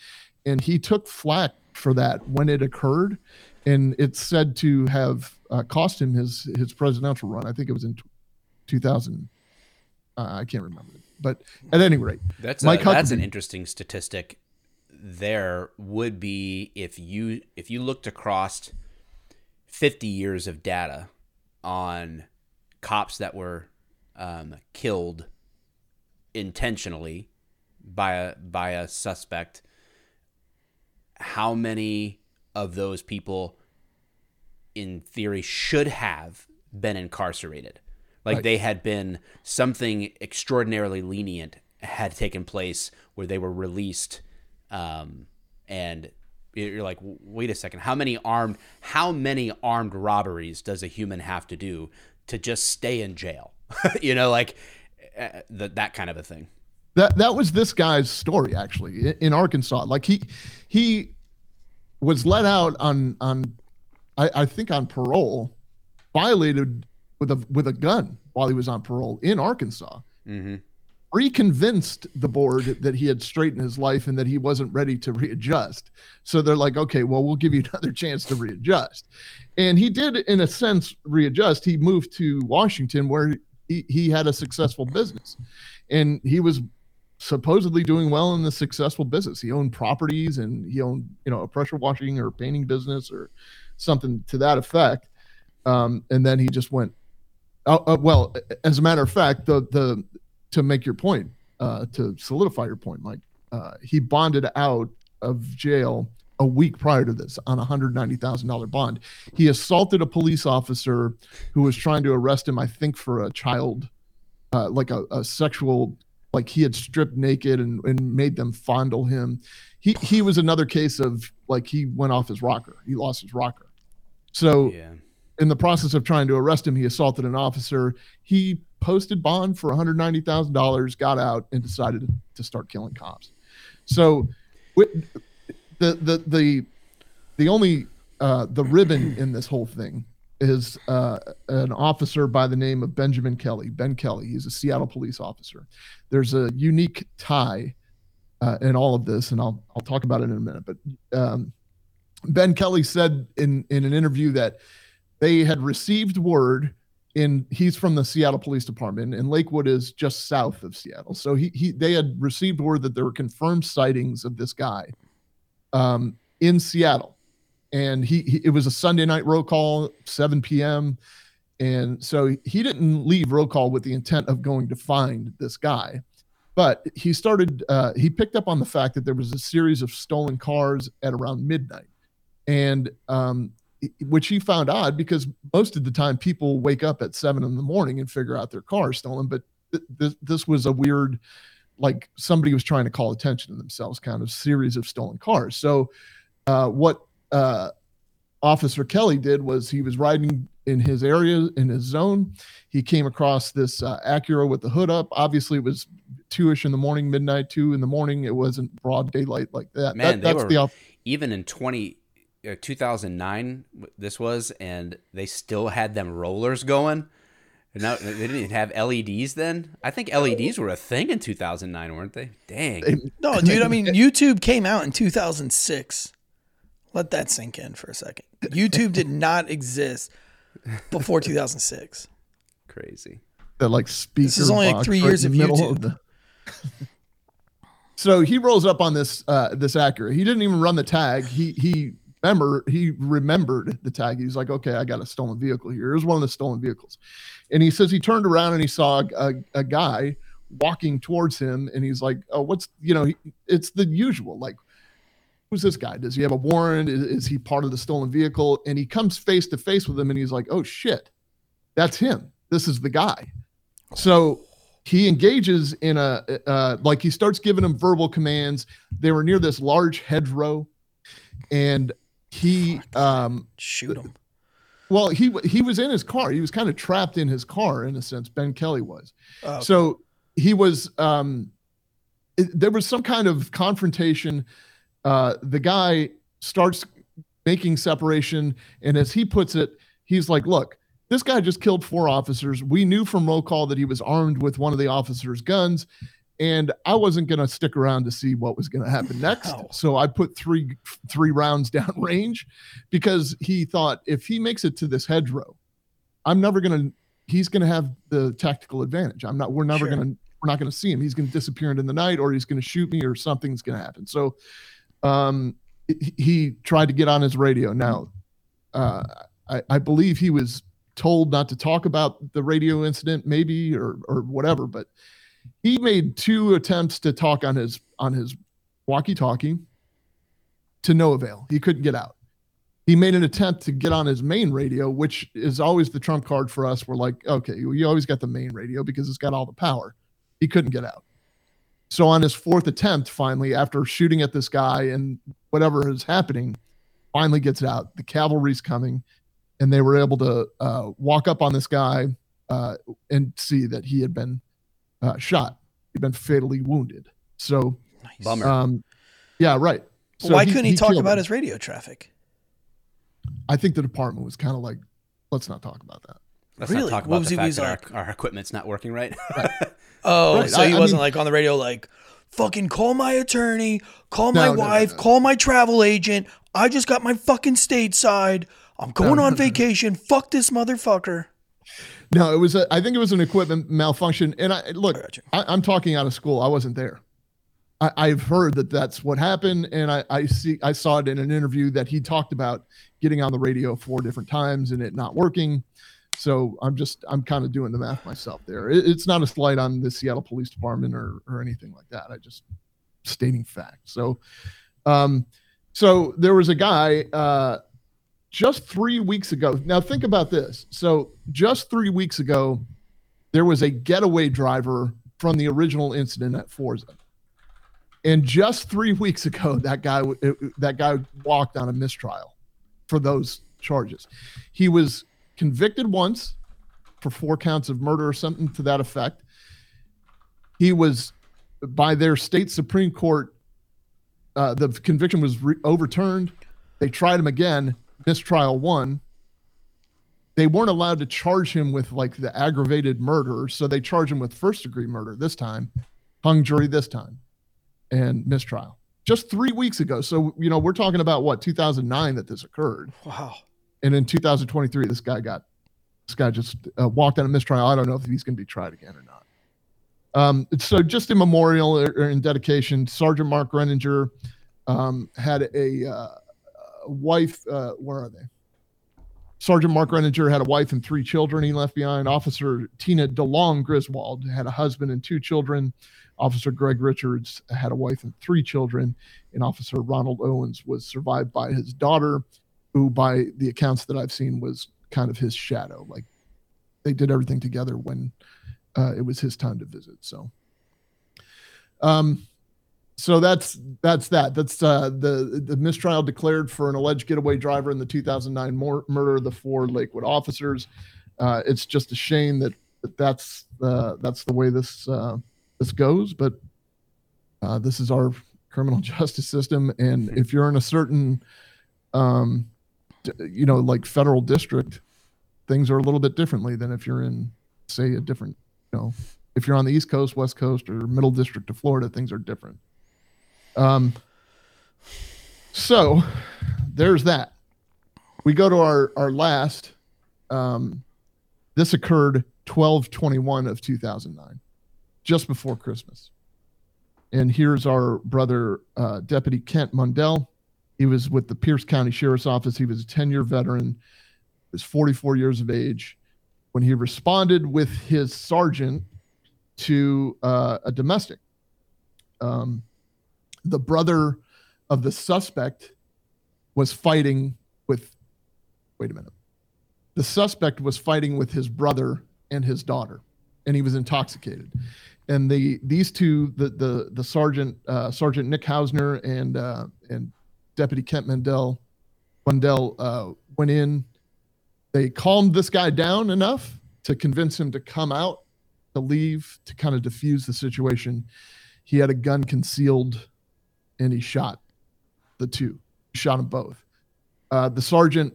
and he took flack for that when it occurred, and it's said to have uh, cost him his his presidential run. I think it was in 2000. Uh, I can't remember, but at any rate, That's Mike a, that's an interesting statistic. There would be if you if you looked across fifty years of data on cops that were um, killed intentionally by a by a suspect. How many of those people, in theory, should have been incarcerated? Like Right. they had been something extraordinarily lenient had taken place where they were released, um, and you're like, wait a second, how many armed how many armed robberies does a human have to do to just stay in jail? you know, like uh, th- that kind of a thing. That that was this guy's story actually in, in Arkansas. Like he he was let out on on I, I think on parole, violated with a with a gun while he was on parole in Arkansas. Mm-hmm. Reconvinced the board that he had straightened his life and that he wasn't ready to readjust. So they're like, okay, well, we'll give you another chance to readjust. And he did, in a sense, readjust. He moved to Washington where he, he had a successful business and he was supposedly doing well in the successful business. He owned properties and he owned, you know, a pressure washing or painting business or something to that effect. Um, and then he just went. Uh, uh, well, as a matter of fact, the the to make your point, uh, to solidify your point, Mike, uh, he bonded out of jail a week prior to this on a hundred ninety thousand dollar bond. He assaulted a police officer who was trying to arrest him, I think, for a child, uh, like a, a sexual like he had stripped naked and, and made them fondle him. He he was another case of like he went off his rocker. He lost his rocker. So Yeah. in the process of trying to arrest him, he assaulted an officer. He posted bond for $190,000, got out, and decided to start killing cops. So the the the the only uh, the ribbon in this whole thing is uh, an officer by the name of Benjamin Kelly. Ben Kelly. He's a Seattle police officer. There's a unique tie uh, in all of this, and I'll I'll talk about it in a minute. But um, Ben Kelly said in in an interview that they had received word in he's from the Seattle Police Department and Lakewood is just south of Seattle. So he he they had received word that there were confirmed sightings of this guy um, in Seattle. And he, he it was a Sunday night roll call, 7 p.m. And so he didn't leave roll call with the intent of going to find this guy. But he started uh, he picked up on the fact that there was a series of stolen cars at around midnight. And um, which he found odd because most of the time people wake up at seven in the morning and figure out their car stolen. But th- th- this was a weird, like somebody was trying to call attention to themselves kind of series of stolen cars. So, uh, what uh, Officer Kelly did was he was riding in his area in his zone. He came across this uh, Acura with the hood up. Obviously, it was two ish in the morning, midnight, two in the morning. It wasn't broad daylight like that. Man, that they that's were the op- even in 20 uh, 2009 this was and they still had them rollers going. And Now they didn't even have LEDs then. I think LEDs were a thing in 2009, weren't they? Dang. No, dude. I mean, YouTube came out in 2006. Let that sink in for a second. YouTube did not exist before 2006. Crazy. the like speaker. is only like three years in of the middle YouTube. the- so he rolls up on this uh this Acura. He didn't even run the tag. He he remember he remembered the tag. He's like, okay, I got a stolen vehicle here. It was one of the stolen vehicles, and he says he turned around and he saw a, a guy walking towards him, and he's like, oh, what's you know, he, it's the usual like. Who's this guy? Does he have a warrant? Is, is he part of the stolen vehicle? And he comes face to face with him, and he's like, "Oh shit, that's him. This is the guy." So he engages in a uh, like he starts giving him verbal commands. They were near this large hedgerow, and he um Shoot him. well he he was in his car. He was kind of trapped in his car in a sense. Ben Kelly was. Oh, So he was um it- there was some kind of confrontation. Uh the guy starts making separation and as he puts it, he's like, "Look, this guy just killed four officers. We knew from roll call that he was armed with one of the officers' guns." And I wasn't going to stick around to see what was going to happen next. So I put three three rounds down range because he thought if he makes it to this hedgerow, I'm never going to he's going to have the tactical advantage. I'm not we're never Sure. going to we're not going to see him. He's going to disappear into the night or he's going to shoot me or something's going to happen. So um he- tried to get on his radio. Now uh I, I believe he was told not to talk about the radio incident maybe or or whatever, but he made two attempts to talk on his on his walkie-talkie to no avail. He couldn't get out. He made an attempt to get on his main radio, which is always the trump card for us. We're like, okay, you always got the main radio because it's got all the power. He couldn't get out. So on his fourth attempt, finally, after shooting at this guy and whatever is happening, finally gets it out. The cavalry's coming, and they were able to uh, walk up on this guy uh, and see that he had been uh, shot. He'd been fatally wounded. So, nice. Bummer. um, yeah, right. So Why couldn't he, talk about him. his radio traffic? I think the department was kind of like, let's not talk about that. Let's Really? not talk about was the fact was that our, our equipment's not working right. Oh, Right, so I- he I wasn't mean- like on the radio, like, fucking call my attorney, call my No, no, no, wife, no. call my travel agent. I just got my fucking stateside. I'm going no, on no, no. vacation. Fuck this motherfucker. No, it was. A, I think it was an equipment malfunction. And I look, I got you. I, I'm talking out of school. I wasn't there. I, I've heard that that's what happened, and I, I see. I saw it in an interview that he talked about getting on the radio four different times and it not working. So I'm just I'm kind of doing the math myself there. It, it's not a slight on the Seattle Police Department or or anything like that. I just stating fact. So, um, so there was a guy uh, just three weeks ago. Now think about this. So just three weeks ago, there was a getaway driver from the original incident at Forza. And just three weeks ago, that guy that guy walked on a mistrial for those charges. He was convicted once for four counts of murder or something to that effect. He was by their state supreme court. Uh, the conviction was re- overturned. They tried him again. Mistrial won they weren't allowed to charge him with like the aggravated murder, so they charged him with first degree murder this time, hung jury this time, and mistrial. Just three weeks ago. So you know we're talking about what 2009 that this occurred, Wow. And in 2023 this guy got this guy just uh, walked on a mistrial. I don't know if he's going to be tried again or not. Um, so just in memorial or, or in dedication, Sergeant Mark Renninger um, had a, uh, wife. Uh, where are they? Sergeant Mark Renninger had a wife and three children he left behind. Officer Tina DeLong Griswold had a husband and two children. Officer Greg Richards had a wife and three children. And Officer Ronald Owens was survived by his daughter who, by the accounts that I've seen, was kind of his shadow. Like they did everything together when uh, it was his time to visit. So, um, so that's that's that. That's uh, the the mistrial declared for an alleged getaway driver in the 2009 mor- murder of the four Lakewood officers. Uh, it's just a shame that, that that's uh, that's the way this uh, this goes, but uh, this is our criminal justice system, and if you're in a certain um, you know, like federal district, things are a little bit differently than if you're in, say, a different, you know, if you're on the East Coast, West Coast, or Middle District of Florida, things are different. Um, so there's that. We go to our our last. Um, this occurred 1221 of 2009, just before Christmas. And here's our brother, uh, Deputy Kent Mundell. He was with the Pierce County Sheriff's Office. He was a 10 year veteran, he was 44 years of age. When he responded with his sergeant to uh, a domestic, um, the brother of the suspect was fighting with, wait a minute. The suspect was fighting with his brother and his daughter, and he was intoxicated and the these two the the the sergeant uh, Sergeant Nick Hausner and uh, and Deputy Kent Mandel Mundell uh, went in. They calmed this guy down enough to convince him to come out, to leave, to kind of diffuse the situation. He had a gun concealed, and he shot the two. He shot them both. Uh, the sergeant,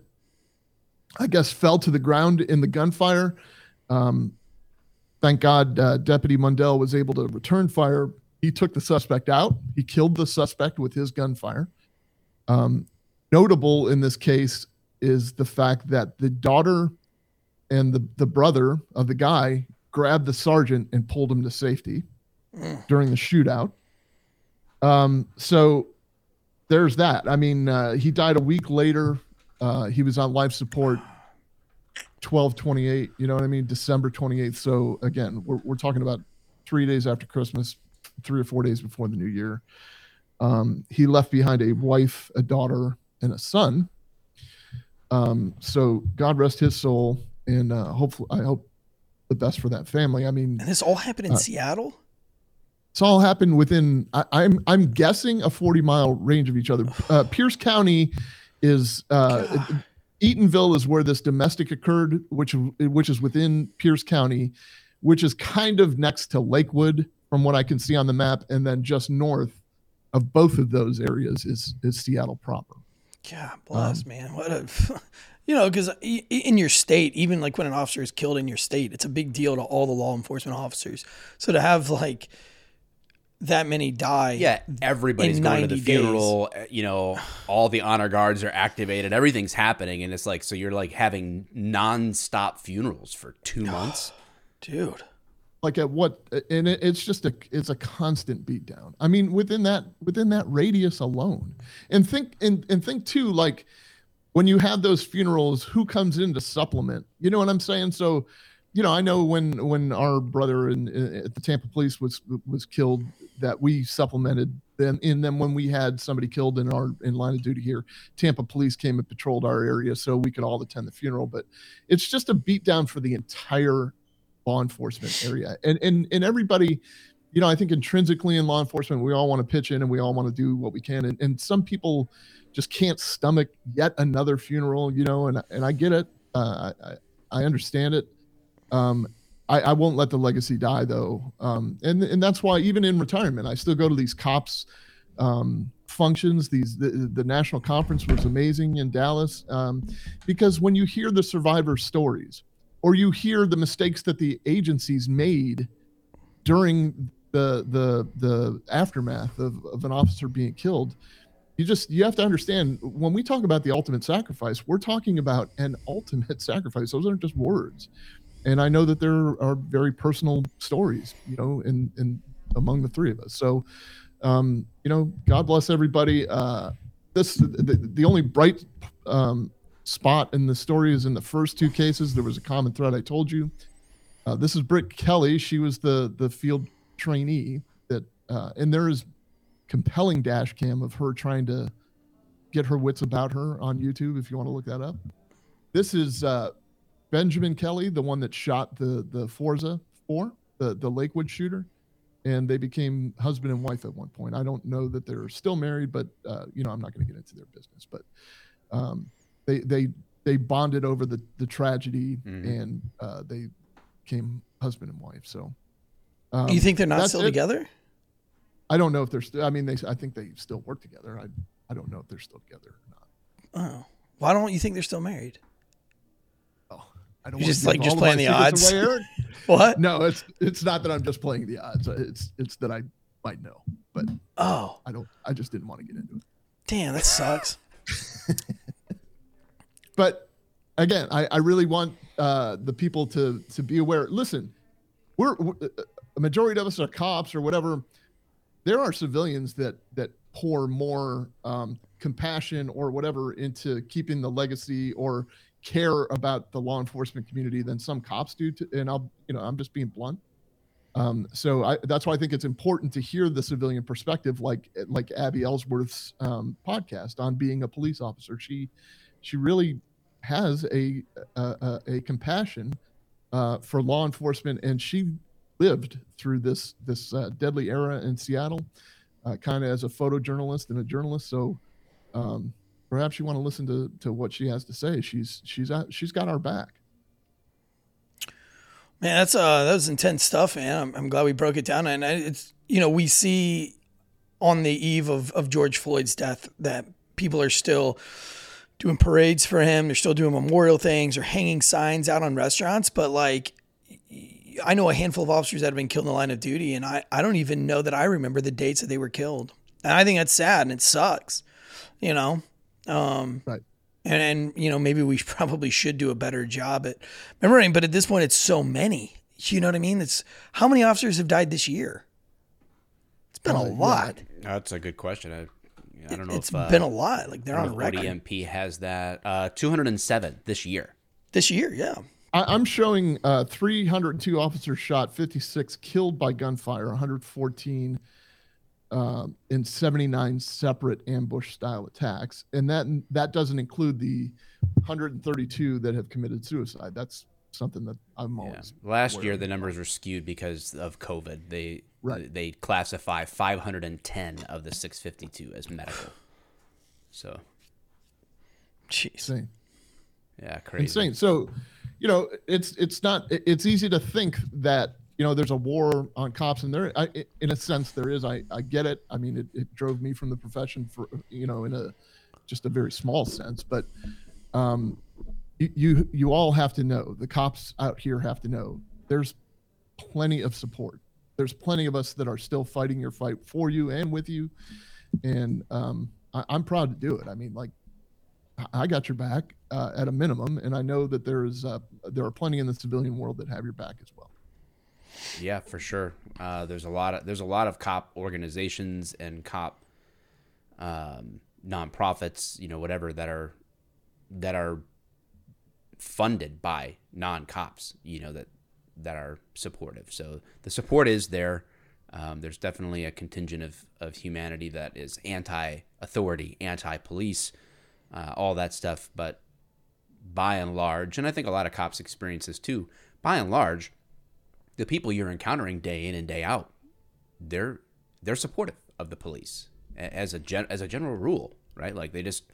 I guess, fell to the ground in the gunfire. Um, thank God uh, Deputy Mundell was able to return fire. He took the suspect out. He killed the suspect with his gunfire. Um, notable in this case is the fact that the daughter and the, the brother of the guy grabbed the sergeant and pulled him to safety during the shootout. Um, so there's that. I mean, uh, he died a week later. Uh, he was on life support 1228 you know what i mean december 28th so again we're, we're talking about three days after christmas three or four days before the new year um, he left behind a wife a daughter and a son. Um, so god rest his soul and uh, hopefully i hope the best for that family. I mean And this all happened in Uh, Seattle? it's all happened within I, i'm i'm guessing a 40 mile range of each other. Uh, pierce county is uh, Eatonville is where this domestic occurred, which which is within Pierce County, which is kind of next to Lakewood, from what I can see on the map, and then just north of both of those areas is is Seattle proper. God bless, man. What a, you know, because in your state, even like when an officer is killed in your state, it's a big deal to all the law enforcement officers. So to have like that many die, Yeah, everybody's in going to the 90 days. funeral. uh, You know, all the honor guards are activated. Everything's happening, and it's like so you're like having non-stop funerals for two months. dude. Like at what? And it, it's just a it's a constant beatdown. I mean, within that within that radius alone, and think and and think too like when you have those funerals, who comes in to supplement? You know what I'm saying? So, you know, I know when when our brother in, in at the Tampa Police was was killed, that we supplemented them. And then when we had somebody killed in our in line of duty here, Tampa Police came and patrolled our area so we could all attend the funeral. But it's just a beatdown for the entire law enforcement area, and and and everybody. You know, I think intrinsically in law enforcement, we all want to pitch in and we all want to do what we can. And, and some people just can't stomach yet another funeral, you know, and and I get it. Uh, I I understand it. Um, I, I won't let the legacy die though, um, and and that's why even in retirement, I still go to these cops um, functions. These the, the national conference was amazing in Dallas um, because when you hear the survivor stories or you hear the mistakes that the agencies made during the the the aftermath of, of an officer being killed you just you have to understand when we talk about the ultimate sacrifice we're talking about an ultimate sacrifice. Those aren't just words. And i know that there are very personal stories you know in in among the three of us. So um you know god bless everybody. Uh this the, the only bright um spot in the story is in the first two cases there was a common thread i told you uh, this is Britt Kelly. She was the the field trainee that, uh, and there is compelling dash cam of her trying to get her wits about her on YouTube if you want to look that up. This is uh, Benjamin Kelly, the one that shot the the Forza Four, the the Lakewood shooter, and they became husband and wife at one point. I don't know that they're still married, but uh, you know I'm not going to get into their business. But um, they they they bonded over the the tragedy, and uh, they came husband and wife. So um, you think they're not still it. together? I don't know if they're still. I mean, they. I think they still work together. I. I don't know if they're still together or not. Oh, why don't you think they're still married? Oh, I don't. You're just, like, just playing the odds? away, What? no, it's it's not that I'm just playing the odds. It's it's that I might know, but Oh, I don't. I just didn't want to get into it. damn, that sucks. But again, I, I really want uh, the people to to be aware. Listen, we're, we're a majority of us are cops or whatever. There are civilians that that pour more um, compassion or whatever into keeping the legacy or care about the law enforcement community than some cops do. To, and I'll you know I'm just being blunt. Um, so I, that's why I think it's important to hear the civilian perspective, like like Abby Ellsworth's um, podcast on being a police officer. She she really has a a, a, compassion uh, for law enforcement, and she lived through this this uh, deadly era in Seattle, uh, kind of as a photojournalist and a journalist. So um, perhaps you want to listen to to what she has to say. She's she's she's got our back. Man, that's uh that was intense stuff, man. I'm, I'm glad we broke it down, and it's you know we see on the eve of of George Floyd's death that people are still doing parades for him. They're still doing memorial things or hanging signs out on restaurants, but like. I know a handful of officers that have been killed in the line of duty, and I, I don't even know that I remember the dates that they were killed. And I think that's sad and it sucks, you know? Um, Right. and, and you know maybe we probably should do a better job at remembering but at this point it's so many you know what i mean it's how many officers have died this year it's been a Uh, yeah, lot That's a good question. I, I don't know It's if uh, been a lot like they're I on don't know if record ODMP has that. Uh, 207 this year. this year yeah I, I'm showing uh, 302 officers shot, 56 killed by gunfire, 114 um, in 79 separate ambush style attacks, and that that doesn't include the 132 that have committed suicide. That's something that I'm Yeah. always Last year of. the numbers were skewed because of COVID. They Right. they classify 510 of the 652 as medical. So jeez insane. yeah, crazy. insane. So, you know, it's it's not. It's easy to think that you know there's a war on cops, and there, I, in a sense, there is. I I get it. I mean, it, it drove me from the profession for you know in a just a very small sense, but um, you you you all have to know. The cops out here have to know. There's plenty of support. There's plenty of us that are still fighting your fight for you and with you, and um, I, I'm proud to do it. I mean, like I- got your back uh, at a minimum, and I know that there is uh, there are plenty in the civilian world that have your back as well. Yeah, for sure. Uh, there's a lot of there's a lot of cop organizations and cop um, nonprofits, you know, whatever that are that are funded by non-cops, you know, that that are supportive. So the support is there. Um, there's definitely a contingent of, of humanity that is anti-authority, anti-police, uh, all that stuff. But by and large, and I think a lot of cops experience this too. By and large, the people you're encountering day in and day out, they're they're supportive of the police as a gen, as a general rule, right? Like they just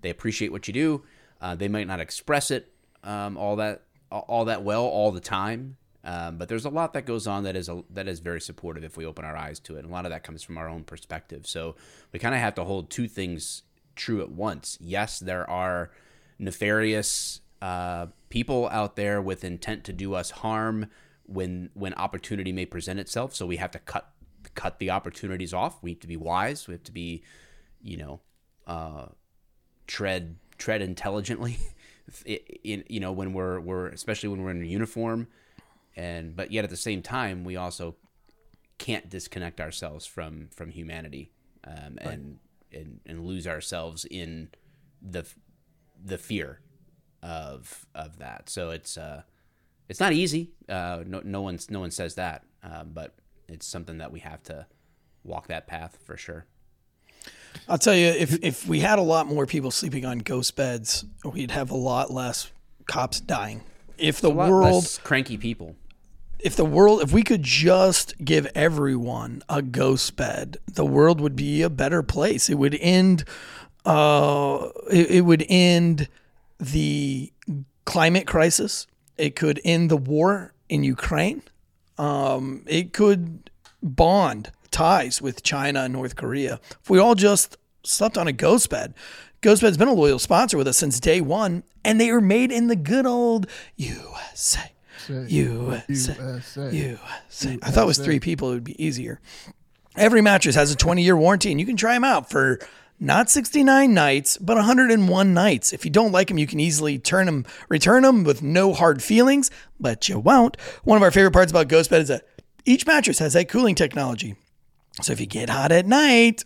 they appreciate what you do. Uh, they might not express it um, all that all that well all the time, um, but there's a lot that goes on that is a, that is very supportive if we open our eyes to it. And a lot of that comes from our own perspective. So we kind of have to hold two things true at once. Yes, there are nefarious uh, people out there with intent to do us harm when when opportunity may present itself. So we have to cut cut the opportunities off. We have to be wise. We have to be, you know, uh, tread tread intelligently. in you know when we're we're especially when we're in uniform, and but yet at the same time we also can't disconnect ourselves from from humanity um, and, and and lose ourselves in the the fear of of that. So it's uh it's not easy. Uh, no no one's no one says that, um, but it's something that we have to walk that path for sure. I'll tell you, if if we had a lot more people sleeping on ghost beds, we'd have a lot less cops dying. If the world, cranky people. If the world, if we could just give everyone a ghost bed, the world would be a better place. It would end. Uh, it, it would end the climate crisis. It could end the war in Ukraine. Um, it could bond ties with China and North Korea. If we all just slept on a ghost bed, Ghost Bed's been a loyal sponsor with us since day one, and they were made in the good old USA. USA. USA. USA. I thought it was three people, it would be easier. Every mattress has a 20 year warranty, and you can try them out for not 69 nights, but 101 nights. If you don't like them, you can easily turn them, return them with no hard feelings, but you won't. One of our favorite parts about GhostBed is that each mattress has that cooling technology. So if you get hot at night,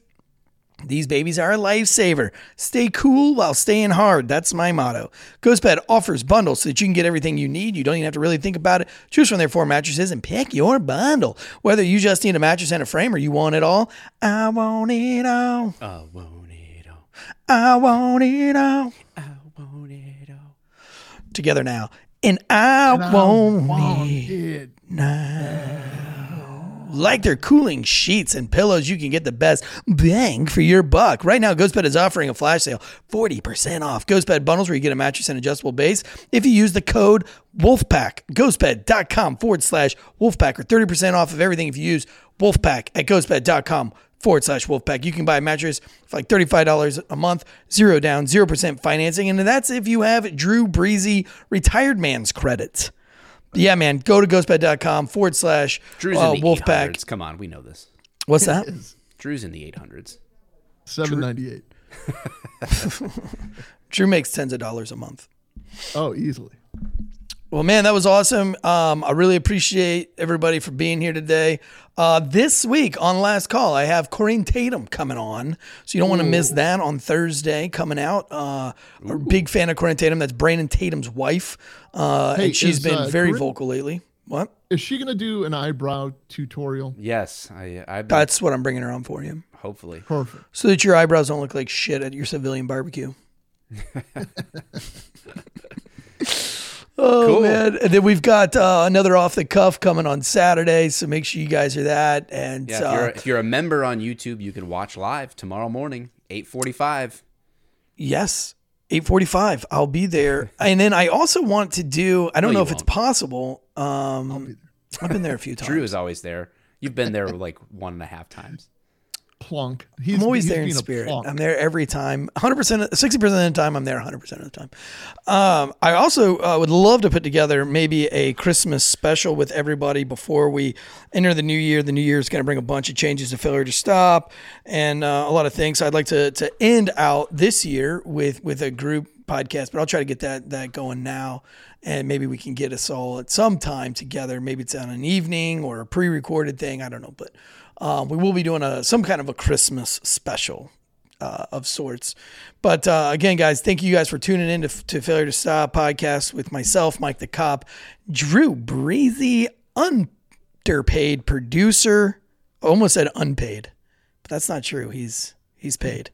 these babies are a lifesaver. Stay cool while staying hard. That's my motto. GhostBed offers bundles so that you can get everything you need. You don't even have to really think about it. Choose from their four mattresses and pick your bundle. Whether you just need a mattress and a frame or you want it all, I want it all. I want it all. I want it all. I want it all. Together now. And I, I want, want it. it. Like their cooling sheets and pillows, you can get the best bang for your buck. Right now, GhostBed is offering a flash sale 40% off GhostBed bundles where you get a mattress and adjustable base if you use the code WOLFPACK. GhostBed.com forward slash WOLFPACK or 30% off of everything if you use WOLFPACK at GhostBed.com forward slash Wolfpack. You can buy a mattress for like $35 a month, zero down, 0% financing. And that's if you have Drew Breezy retired man's credits. Yeah, man. Go to ghostbed.com forward slash Drew's uh, in the Wolfpack. 800s. Come on, we know this. What's that? Drew's in the 800s. 798. Drew makes tens of dollars a month. Oh, easily. Well, man, that was awesome. Um, I really appreciate everybody for being here today. Uh, this week on Last Call, I have Corinne Tatum coming on. So you don't want to miss that on Thursday coming out. Uh, a big fan of Corinne Tatum. That's Brandon Tatum's wife. Uh, Hey, and she's is, been uh, very Corinne- vocal lately. What? Is she going to do an eyebrow tutorial? Yes, I. I That's what I'm bringing her on for you. hopefully. Perfect. So that your eyebrows don't look like shit at your civilian barbecue. oh Cool. man! And then we've got uh, another off the cuff coming on Saturday, so make sure you guys are that. And Yeah, if uh, you're, if you're a member on YouTube, you can watch live tomorrow morning, 8:45. yes, eight forty-five. I'll be there. and then I also want to do. I don't No, know if it's won't. possible. Um, I've been there a few times. Drew is always there. You've been there like one and a half times. Plunk. He's, I'm always there in spirit. I'm there every time. 100%, 60% of the time, I'm there 100% of the time. Um, I also uh, would love to put together maybe a Christmas special with everybody before we enter the new year. The new year is going to bring a bunch of changes to Failure to Stop and uh, a lot of things. So I'd like to, to end out this year with, with a group podcast, but I'll try to get that, that going now. And maybe we can get us all at some time together. Maybe it's on an evening or a pre recorded thing. I don't know. But um, we will be doing a some kind of a Christmas special uh, of sorts. But uh, again, guys, thank you guys for tuning in to, to Failure to Stop podcast with myself, Mike the Cop, Drew Breezy, underpaid producer. Almost said unpaid, but that's not true. He's he's paid.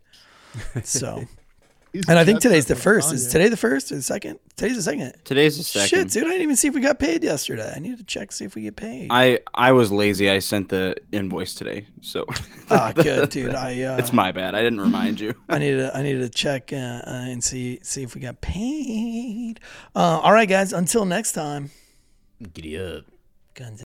So, He's and I think today's the first. Is today the first or the second? Today's the second. Today's the second. Shit, dude! I didn't even see if we got paid yesterday. I need to check see if we get paid. I I was lazy. I sent the invoice today, so Ah, good, dude. I uh, it's my bad. I didn't remind you. I need to I need to check uh, uh, and see see if we got paid. Uh, all right, guys. Until next time. Giddy up. Guns